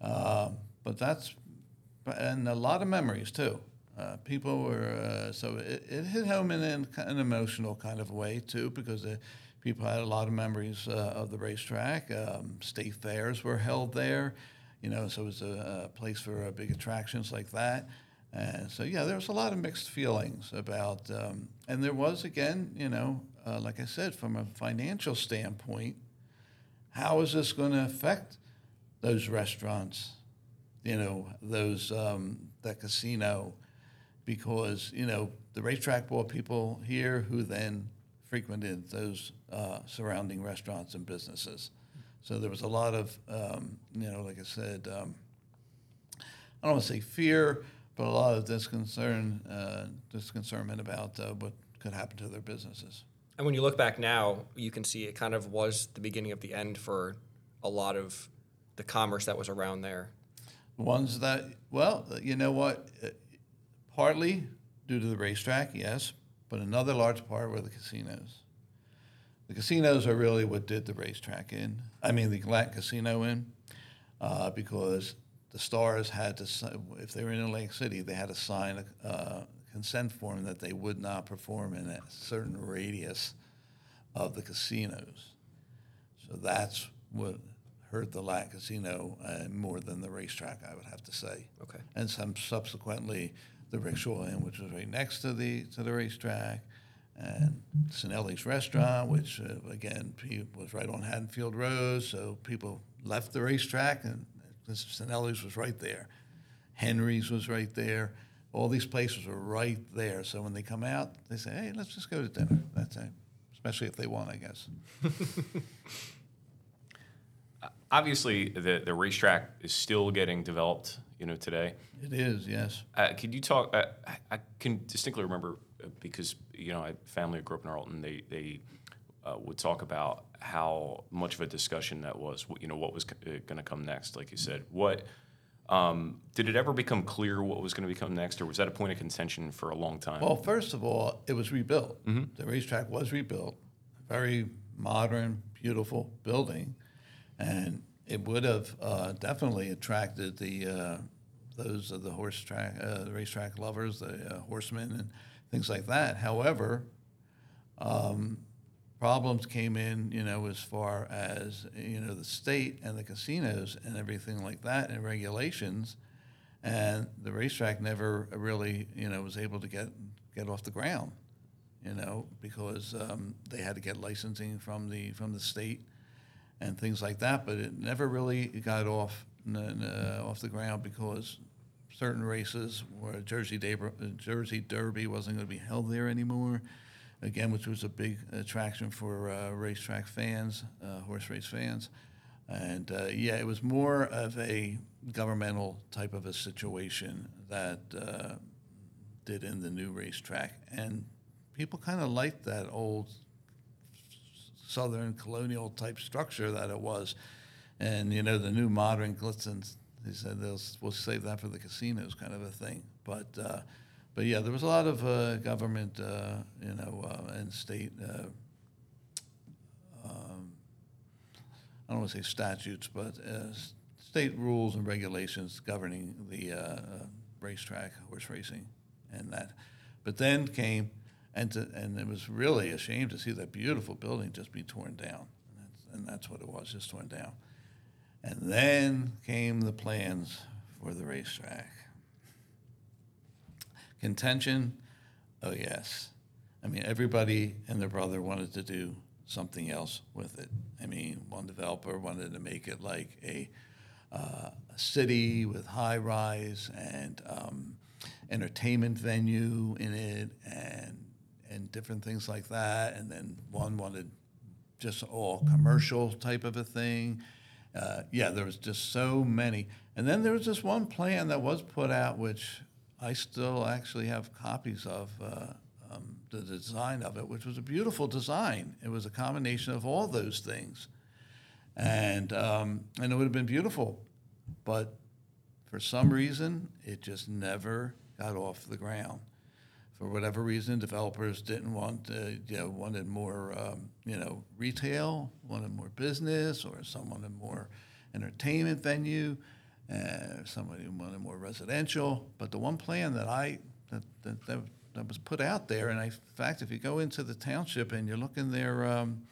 Uh, but that's, and a lot of memories too. Uh, people were, uh, so it, it, hit home in an, an, emotional kind of way too, because people had a lot of memories uh, of the racetrack. Um, state fairs were held there, you know, so it was a, a place for uh, big attractions like that. And so, yeah, there was a lot of mixed feelings about, um, and there was, again, you know, uh, like I said, from a financial standpoint, how is this going to affect those restaurants, you know, those, um, that casino? Because, you know, the racetrack brought people here who then frequented those uh, surrounding restaurants and businesses. So there was a lot of, um, you know, like I said, um, I don't want to say fear, but a lot of disconcern, uh, disconcernment about uh, what could happen to their businesses. And when you look back now, you can see it kind of was the beginning of the end for a lot of the commerce that was around there. The ones that, well, you know what? Uh, partly due to the racetrack, yes, but another large part were the casinos. The casinos are really what did the racetrack in. I mean, the Latin Casino in, uh, because the stars had to, if they were in Atlantic City, they had to sign a uh, consent form that they would not perform in a certain radius of the casinos. So that's what hurt the Latin Casino uh, more than the racetrack, I would have to say. Okay. And some subsequently, the Rickshaw Inn, which was right next to the to the racetrack, and Cinelli's Restaurant, which uh, again was right on Haddonfield Road, so people left the racetrack and Cinelli's was right there. Henry's was right there. All these places were right there. So when they come out, they say, hey, let's just go to dinner. That's it. Especially if they want, I guess. Obviously, the, the racetrack is still getting developed, you know, today. It is, yes. Uh, could you talk? Uh, I can distinctly remember uh, because you know, I family grew up in Erlton. They they uh, would talk about how much of a discussion that was. You know, what was going to come next? Like you said, what um, did it ever become clear what was going to become next, or was that a point of contention for a long time? Well, first of all, it was rebuilt. Mm-hmm. The racetrack was rebuilt, very modern, beautiful building, and it would have uh, definitely attracted the uh, those of the horse track, uh, the racetrack lovers, the uh, horsemen, and things like that. However, um, problems came in, you know, as far as you know the state and the casinos and everything like that, and regulations, and the racetrack never really, you know, was able to get get off the ground, you know, because um, they had to get licensing from the from the state and things like that, but it never really got off uh, off the ground because certain races where Jersey, Jersey Derby wasn't going to be held there anymore again, which was a big attraction for uh, racetrack fans, uh, horse race fans. And uh, yeah, it was more of a governmental type of a situation that uh, did in the new racetrack. And people kind of liked that old southern colonial type structure that it was. And, you know, the new modern glitz and they said we'll save that for the casinos kind of a thing. But uh, but yeah, there was a lot of uh, government, uh, you know, uh, and state. Uh, um, I don't want to say statutes, but uh, state rules and regulations governing the uh, racetrack, horse racing, and that. But then came, and to, and it was really a shame to see that beautiful building just be torn down, and that's, and that's what it was, just torn down. And then came the plans for the racetrack Contention, oh yes. I mean, everybody and their brother wanted to do something else with it. I mean, one developer wanted to make it like a, uh, city with high rise and um, entertainment venue in it and and different things like that. And then one wanted just all commercial type of a thing. Uh, yeah, there was just so many. And then there was this one plan that was put out, which I still actually have copies of uh, um, the design of it, which was a beautiful design. It was a combination of all those things, and um, and it would have been beautiful, but for some reason, it just never got off the ground. For whatever reason, developers didn't want, you know, wanted more, um, you know, retail, wanted more business, or some wanted more entertainment venue, uh, somebody wanted more residential. But the one plan that I that, that, that, that was put out there, and I, in fact, if you go into the township and you look in their um,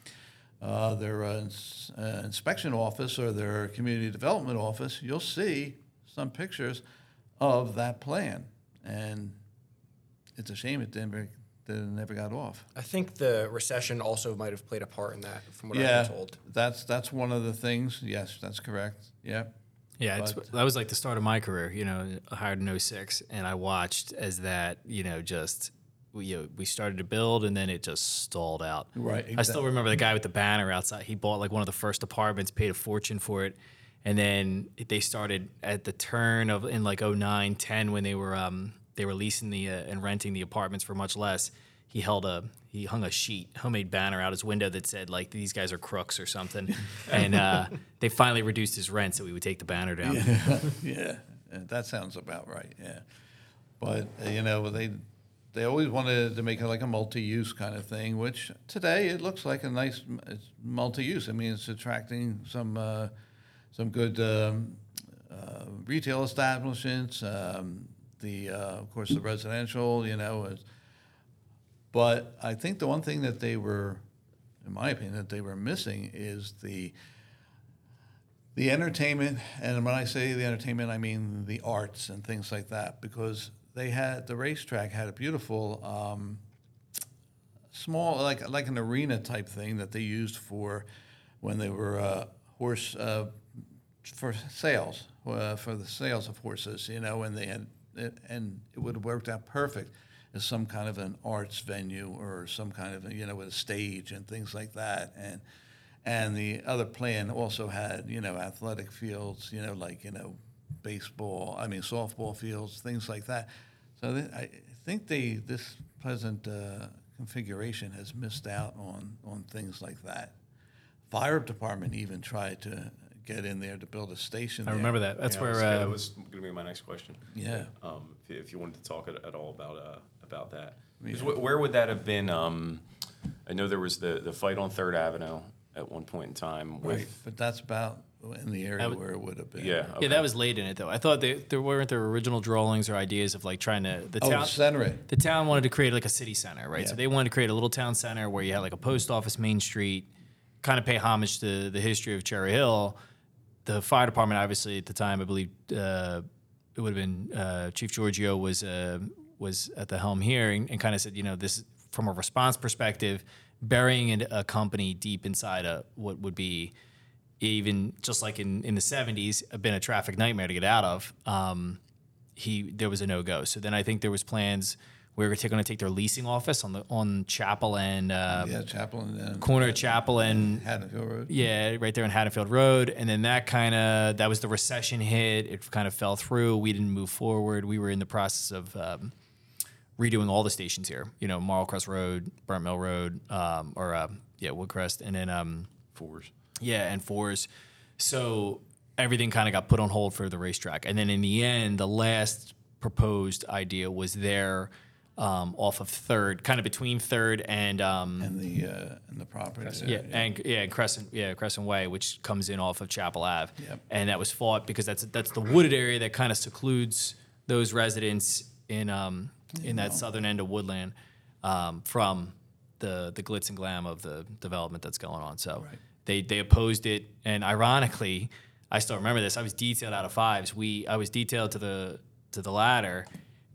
uh, their uh, ins- uh, inspection office or their community development office, you'll see some pictures of that plan, and it's a shame it never that it never got off. I think the recession also might have played a part in that, from what I've been told. that's that's one of the things. Yes, that's correct. Yeah, Yeah, it's, that was like the start of my career. You know, I hired in 06, and I watched as that, you know, just we you know, we started to build, and then it just stalled out. Right, I still remember the guy with the banner outside. He bought like one of the first apartments, paid a fortune for it, and then they started at the turn of in like 09, 10 when they were um they were leasing the uh, and renting the apartments for much less. He held a he hung a sheet homemade banner out his window that said like these guys are crooks or something, and uh, they finally reduced his rent so we would take the banner down. yeah, uh, that sounds about right. Yeah, but uh, you know they they always wanted to make it like a multi-use kind of thing, which today it looks like a nice it's multi-use. I mean, it's attracting some uh, some good um, uh, retail establishments. Um, the uh, of course the residential, you know. But I think the one thing that they were, in my opinion, that they were missing is the the entertainment, and when I say the entertainment, I mean the arts and things like that, because they had the racetrack had a beautiful um, small, like like an arena type thing that they used for when they were uh, horse uh, for sales, uh, for the sales of horses, you know, and they had and it would have worked out perfect as some kind of an arts venue or some kind of you know with a stage and things like that, and and the other plan also had you know athletic fields, you know like you know baseball, I mean softball fields, things like that. So th- I think they this present uh, configuration has missed out on on things like that. Fire department even tried to get in there to build a station. I there. remember that. That's Yeah, where that uh, was going to be my next question. Yeah. Um, if, you- if you wanted to talk at, at all about uh, about that, 'Cause wh- where would that have been? Um, I know there was the, the fight on Third Avenue at one point in time with Right, but that's about in the area would- where it would have been. yeah yeah, that was late in it though. I thought they, there weren't there original drawings or ideas of like trying to the Oh, town center it. the town wanted to create like a city center, right? So they wanted to create a little town center where you had like a post office, Main Street, kind of pay homage to the history of Cherry Hill. The fire department, obviously, at the time, I believe uh, it would have been uh, Chief Giorgio was uh, was at the helm here and, and kind of said, you know, this from a response perspective, burying a company deep inside a what would be even just like in, in the 70s, been a traffic nightmare to get out of. Um, he there was a no go. So then I think there was plans where we were going to take their leasing office on the on Chapel and uh, Yeah, Chapel and uh, corner of Chapel and Haddonfield Road. yeah, right there in Haddonfield Road. And then that kind of that was the recession hit. It kind of fell through. We didn't move forward. We were in the process of um, redoing all the stations here. You know, Marlkress Road, Burnt Mill Road, um, or uh, yeah, Woodcrest, and then um, fours. yeah, and fours. So everything kind of got put on hold for the racetrack. And then in the end, the last proposed idea was there um, off of third, kind of between third and um, And the uh, and the property. yeah, and yeah, and Crescent, yeah, Crescent Way, which comes in off of Chapel Ave, Yep. and that was fought because that's that's the wooded area that kind of secludes those residents in um in that southern end of Woodland um, from the the glitz and glam of the development that's going on. So Right. they they opposed it, and ironically, I still remember this. I was detailed out of fives. We I was detailed to the to the ladder,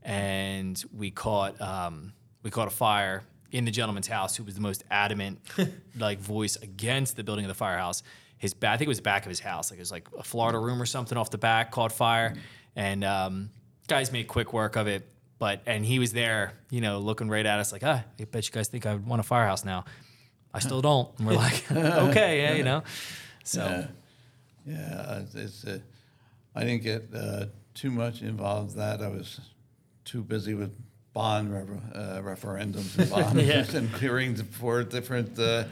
and we caught um, we caught a fire in the gentleman's house who was the most adamant like voice against the building of the firehouse. His back, I think it was the back of his house, like it was like a Florida room or something off the back caught fire, and um, guys made quick work of it. But and he was there, you know, looking right at us like, ah, I bet you guys think I want a firehouse now. I still don't. And we're like, okay, yeah, you know. So Yeah, yeah. It's, uh, I didn't get uh, too much involved in that. I was too busy with bond refer- uh, referendums and bonds and hearings for different uh,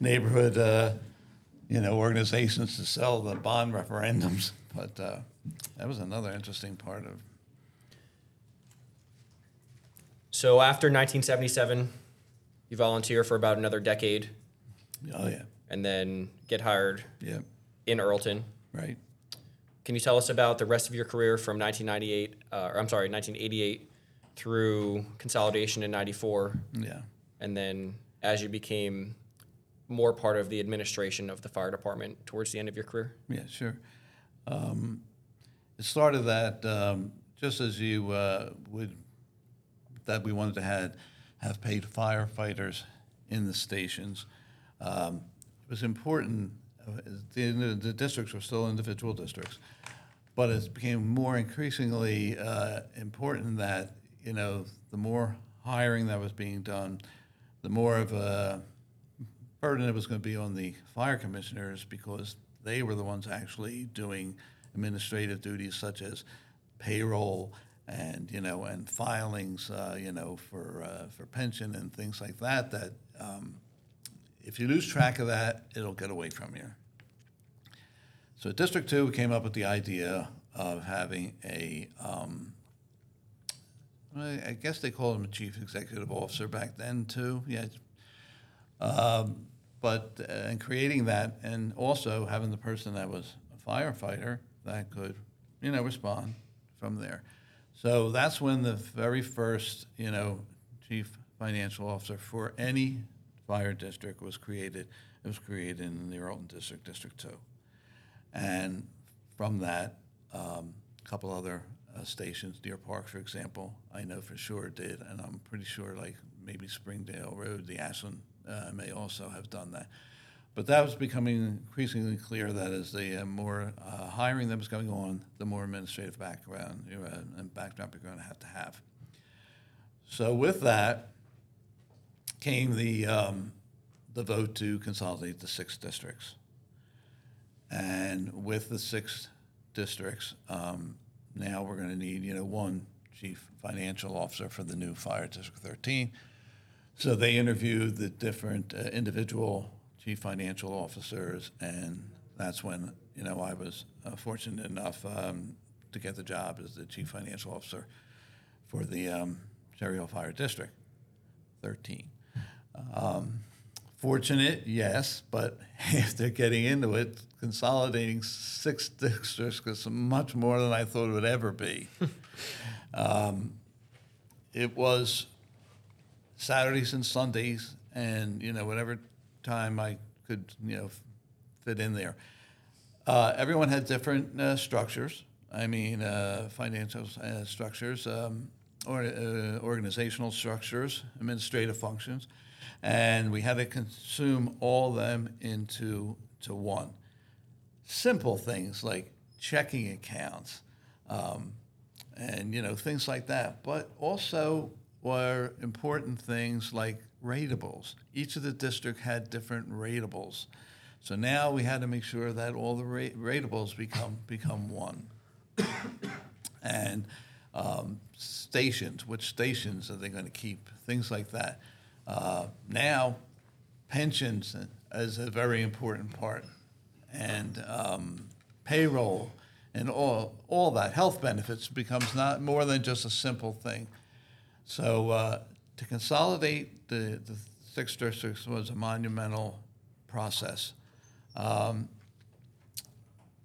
neighborhood, uh, you know, organizations to sell the bond referendums. But uh, that was another interesting part of. So after 1977, you volunteer for about another decade, Oh yeah, and then get hired yeah, in Erlton. right. Can you tell us about the rest of your career from 1998, uh, or I'm sorry, 1988 through consolidation in 94, Yeah. and then as you became more part of the administration of the fire department towards the end of your career? Yeah, sure. Um, it started that um, just as you uh, would that we wanted to have have paid firefighters in the stations. Um, it was important. uh, The, the districts were still individual districts, but it became more increasingly uh, important that you know the more hiring that was being done, the more of a burden it was going to be on the fire commissioners because they were the ones actually doing administrative duties such as payroll and you know and filings uh, you know for uh, for pension and things like that that um, if you lose track of that it'll get away from you so district 2 we came up with the idea of having a um, I guess they called him a chief executive officer back then too. Yeah, um, but uh, in creating that, and also having the person that was a firefighter that could, you know, respond from there. So that's when the very first, you know, chief financial officer for any fire district was created. It was created in the Erlton District, District Two, and from that, um, a couple other uh, stations, Deer Park, for example, I know for sure did, and I'm pretty sure like maybe Springdale Road, the Ashland uh, may also have done that. But that was becoming increasingly clear that as the uh, more uh, hiring that was going on, the more administrative background you know, and background you're going to have to have. So with that came the um, the vote to consolidate the six districts. And with the six districts, um, now we're going to need, you know, one chief financial officer for the new Fire District 13. So they interviewed the different uh, individual chief financial officers, and that's when, you know, I was uh, fortunate enough um, to get the job as the chief financial officer for the um, Cherry Hill Fire District 13. Um, Fortunate, yes, but after getting into it, consolidating six districts was much more than I thought it would ever be. um, it was Saturdays and Sundays, and you know whatever time I could, you know, fit in there. Uh, everyone had different uh, structures. I mean, uh, financial uh, structures, um, or uh, organizational structures, administrative functions, and we had to consume all of them into to one. Simple things like checking accounts, um, and you know things like that, but also were important things like ratables. Each of the district had different ratables. So now we had to make sure that all the ra- ratables become become one. and um, stations, which stations are they going to keep? Things like that. Uh, now, pensions is a very important part, and um, payroll and all all that health benefits becomes not more than just a simple thing. So uh, to consolidate the, the six districts was a monumental process. Um,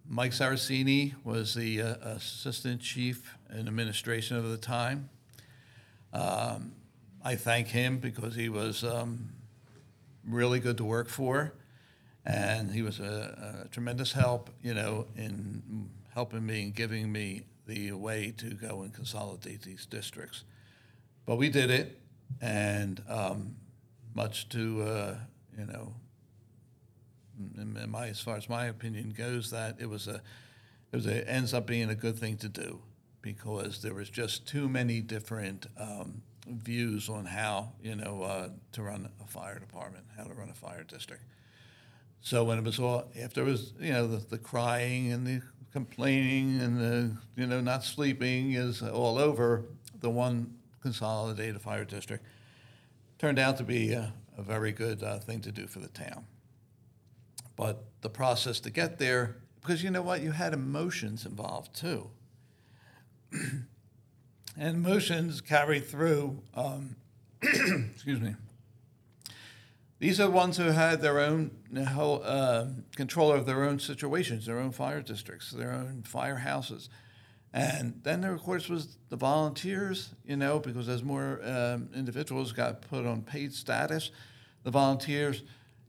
Mike Saraceni was the uh, assistant chief in administration of the time. Um, I thank him because he was um, really good to work for, and he was a, a tremendous help, you know, in helping me and giving me the way to go and consolidate these districts. But we did it, and um, much to uh, you know, my as far as my opinion goes, that it was a it was a ends up being a good thing to do because there was just too many different um, views on how you know uh, to run a fire department, how to run a fire district. So when it was all after it was you know the, the crying and the complaining and the you know not sleeping is all over, the one consolidated fire district. Turned out to be a, a very good uh, thing to do for the town. But the process to get there, because you know what, you had emotions involved too. and emotions carry through, um, excuse me, these are the ones who had their own uh, control of their own situations, their own fire districts, their own firehouses. And then there, of course, was the volunteers, you know, because as more um, individuals got put on paid status, the volunteers,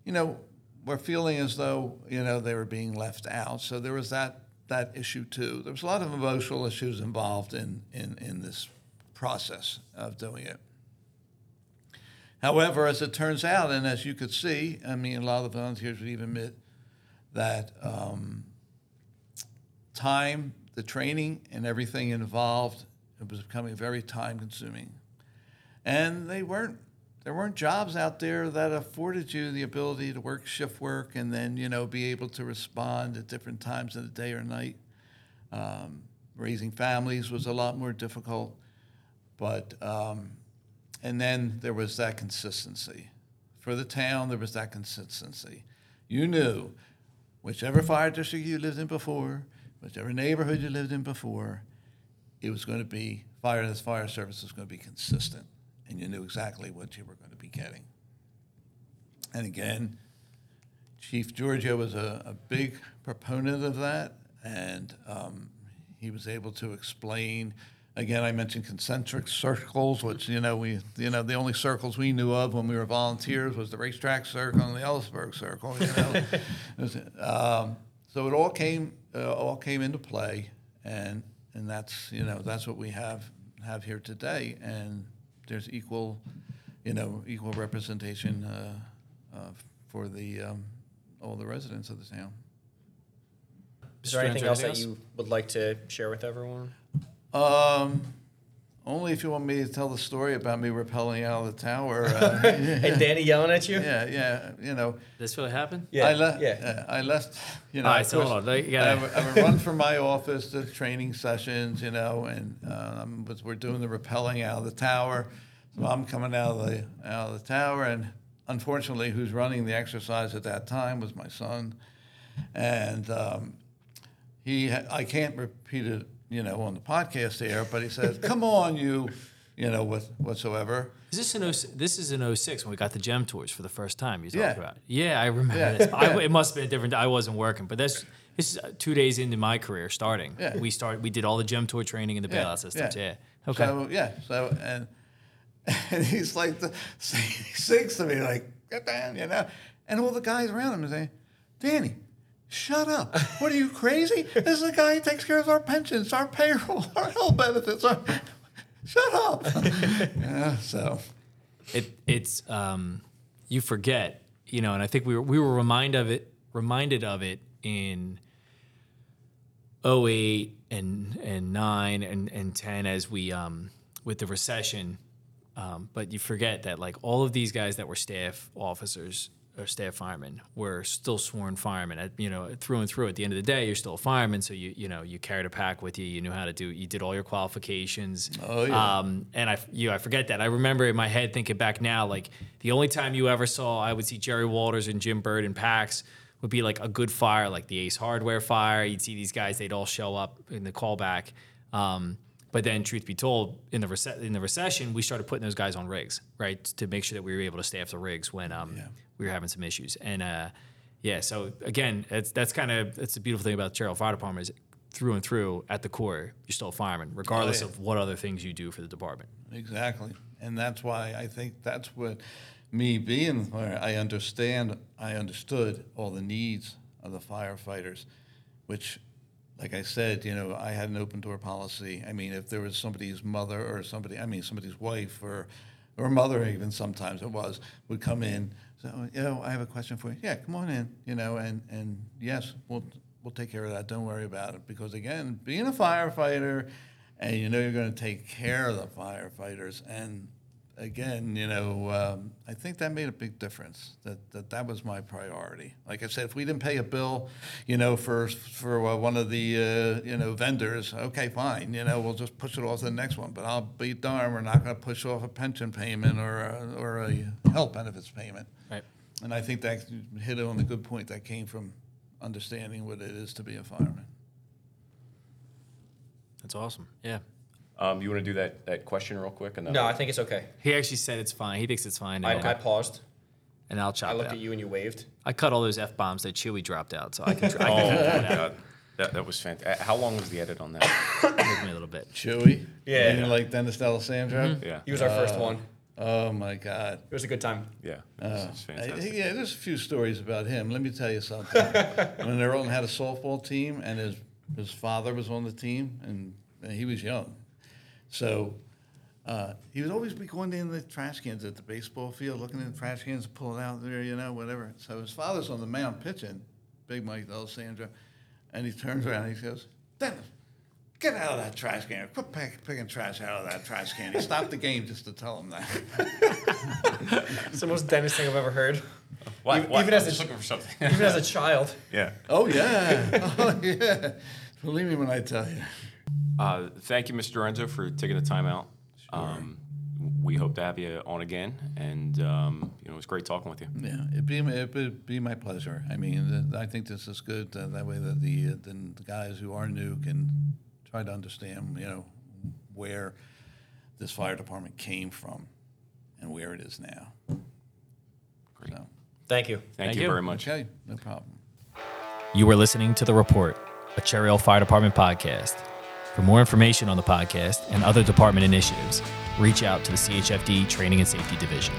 you know, were feeling as though, you know, they were being left out. So there was that, that issue too. There was a lot of emotional issues involved in, in, in this process of doing it. However, as it turns out, and as you could see, I mean, a lot of the volunteers would even admit that um, time, the training, and everything involved, it was becoming very time consuming. And they weren't, there weren't jobs out there that afforded you the ability to work shift work and then, you know, be able to respond at different times of the day or night. Um, raising families was a lot more difficult. But, um, and then there was that consistency. For the town, there was that consistency. You knew whichever fire district you lived in before, whichever neighborhood you lived in before, it was going to be fire. This fire service was going to be consistent, and you knew exactly what you were going to be getting. And again, Chief Giorgio was a, a big proponent of that, and um, he was able to explain. Again, I mentioned concentric circles, which you know we you know the only circles we knew of when we were volunteers was the racetrack circle and the Ellisburg circle. You know, um, so it all came uh, all came into play, and and that's you know that's what we have have here today, and there's equal you know equal representation uh, uh, for the um, all the residents of the town. Is there anything else that you would like to share with everyone? Um, only if you want me to tell the story about me rappelling out of the tower. Uh, And Danny yelling at you? yeah, yeah, you know. This really happened? Yeah, I left. yeah. I left. You know, All right, of so hold on. You I, gotta- would, I would run from my office to training sessions, you know, and um, was, we're doing the rappelling out of the tower. So I'm coming out of the out of the tower, and unfortunately, who's running the exercise at that time was my son, and um, he ha- I can't repeat it, you know, on the podcast here, but he said, "Come on, you." You know, with whatsoever. Is this an 06, this is an 06 when we got the Gemtors for the first time you talked Yeah. about? Yeah, I remember Yeah. this. I, it must have been a different. I wasn't working, but this this is uh, two days into my career starting. Yeah. We start We did all the Gemtor training and the bailout systems. Yeah. Okay. So yeah, so and and he's like, the, he sings to me like, get down, you know, and all the guys around him are saying, Danny. Shut up! What are you crazy? This is the guy who takes care of our pensions, our payroll, our health benefits. Our, shut up! yeah, so it it's um you forget you know and i think we were we were reminded of it reminded of it in 08 and and 9 and and 10 as we um with the recession um, but you forget that like all of these guys that were staff officers or staff firemen were still sworn firemen at, you know through and through at the end of the day you're still a fireman so you you know you carried a pack with you you knew how to do you did all your qualifications Oh, yeah. um, and I, you, I forget that. I remember in my head thinking back now, like the only time you ever saw, I would see Jerry Walters and Jim Bird in packs would be like a good fire, like the Ace Hardware fire. You'd see these guys; they'd all show up in the callback. Um, but then, truth be told, in the rece- in the recession, we started putting those guys on rigs, right, to make sure that we were able to staff the rigs when um, we were having some issues. And uh, yeah, so again, that's that's kind of that's the beautiful thing about the Cherry Hill Fire Department is through and through at the core, you're still a fireman, regardless yeah. of what other things you do for the department. Exactly. And that's why I think that's what me being where I understand, I understood all the needs of the firefighters, which, like I said, you know, I had an open door policy. I mean, if there was somebody's mother or somebody, I mean, somebody's wife or, or mother, even sometimes it was, would come in. So, you know, I have a question for you. Yeah, come on in, you know, and, and yes, we'll, we'll take care of that. Don't worry about it. Because again, being a firefighter, and you know you're going to take care of the firefighters, and again, you know, um, I think that made a big difference. That, that that was my priority. Like I said, if we didn't pay a bill, you know, for for uh, one of the uh, you know vendors, okay, fine, you know, we'll just push it off to the next one. But I'll be darned, we're not going to push off a pension payment or a, or a health benefits payment. Right. And I think that hit on the good point. That came from understanding what it is to be a fireman. That's awesome. Yeah. Um, you want to do that, that question real quick? And then No, I think it's okay. He actually said it's fine. He thinks it's fine. I, I paused. and I'll chop I it looked out. at you and you waved. I cut all those f bombs that Chewy dropped out, so I can try. Oh, I my God. That, that was fantastic. How long was the edit on that? Give me a little bit. Chewy, Yeah. you know, like Dennis D'Alessandro. Yeah. He was our first one. Oh my God. It was a good time. Yeah. Uh, This is I- fantastic. yeah, there's a few stories about him. Let me tell you something. when Erlton had a softball team, and his his father was on the team, and, and he was young, so uh, he would always be going in the trash cans at the baseball field, looking in the trash cans, pulling out there, you know, whatever. So his father's on the mound pitching, Big Mike Alessandro, and he turns around and he goes, Dennis. Get out of that trash can. Quit pick, picking trash out of that trash can. He stopped the game just to tell him that. It's the most Dennis thing I've ever heard. Why- even- why? even as a looking for something. Even as a child. yeah. Oh yeah, oh yeah. Believe me when I tell you. Uh, thank you, Mr. Renzo, for taking the time out. Um, we hope to have you on again, and um, you know it was great talking with you. Yeah, it'd be it'd be my pleasure. I mean, th- I think this is good. Uh, that way, that the uh, then the guys who are new can try to understand, you know, where this fire department came from and where it is now. Great. So, Thank you. Thank, Thank you, you. very much. okay, no problem. You were listening to The Report, a Cherry Hill Fire Department podcast. For more information on the podcast and other department initiatives, reach out to the CHFD Training and Safety Division.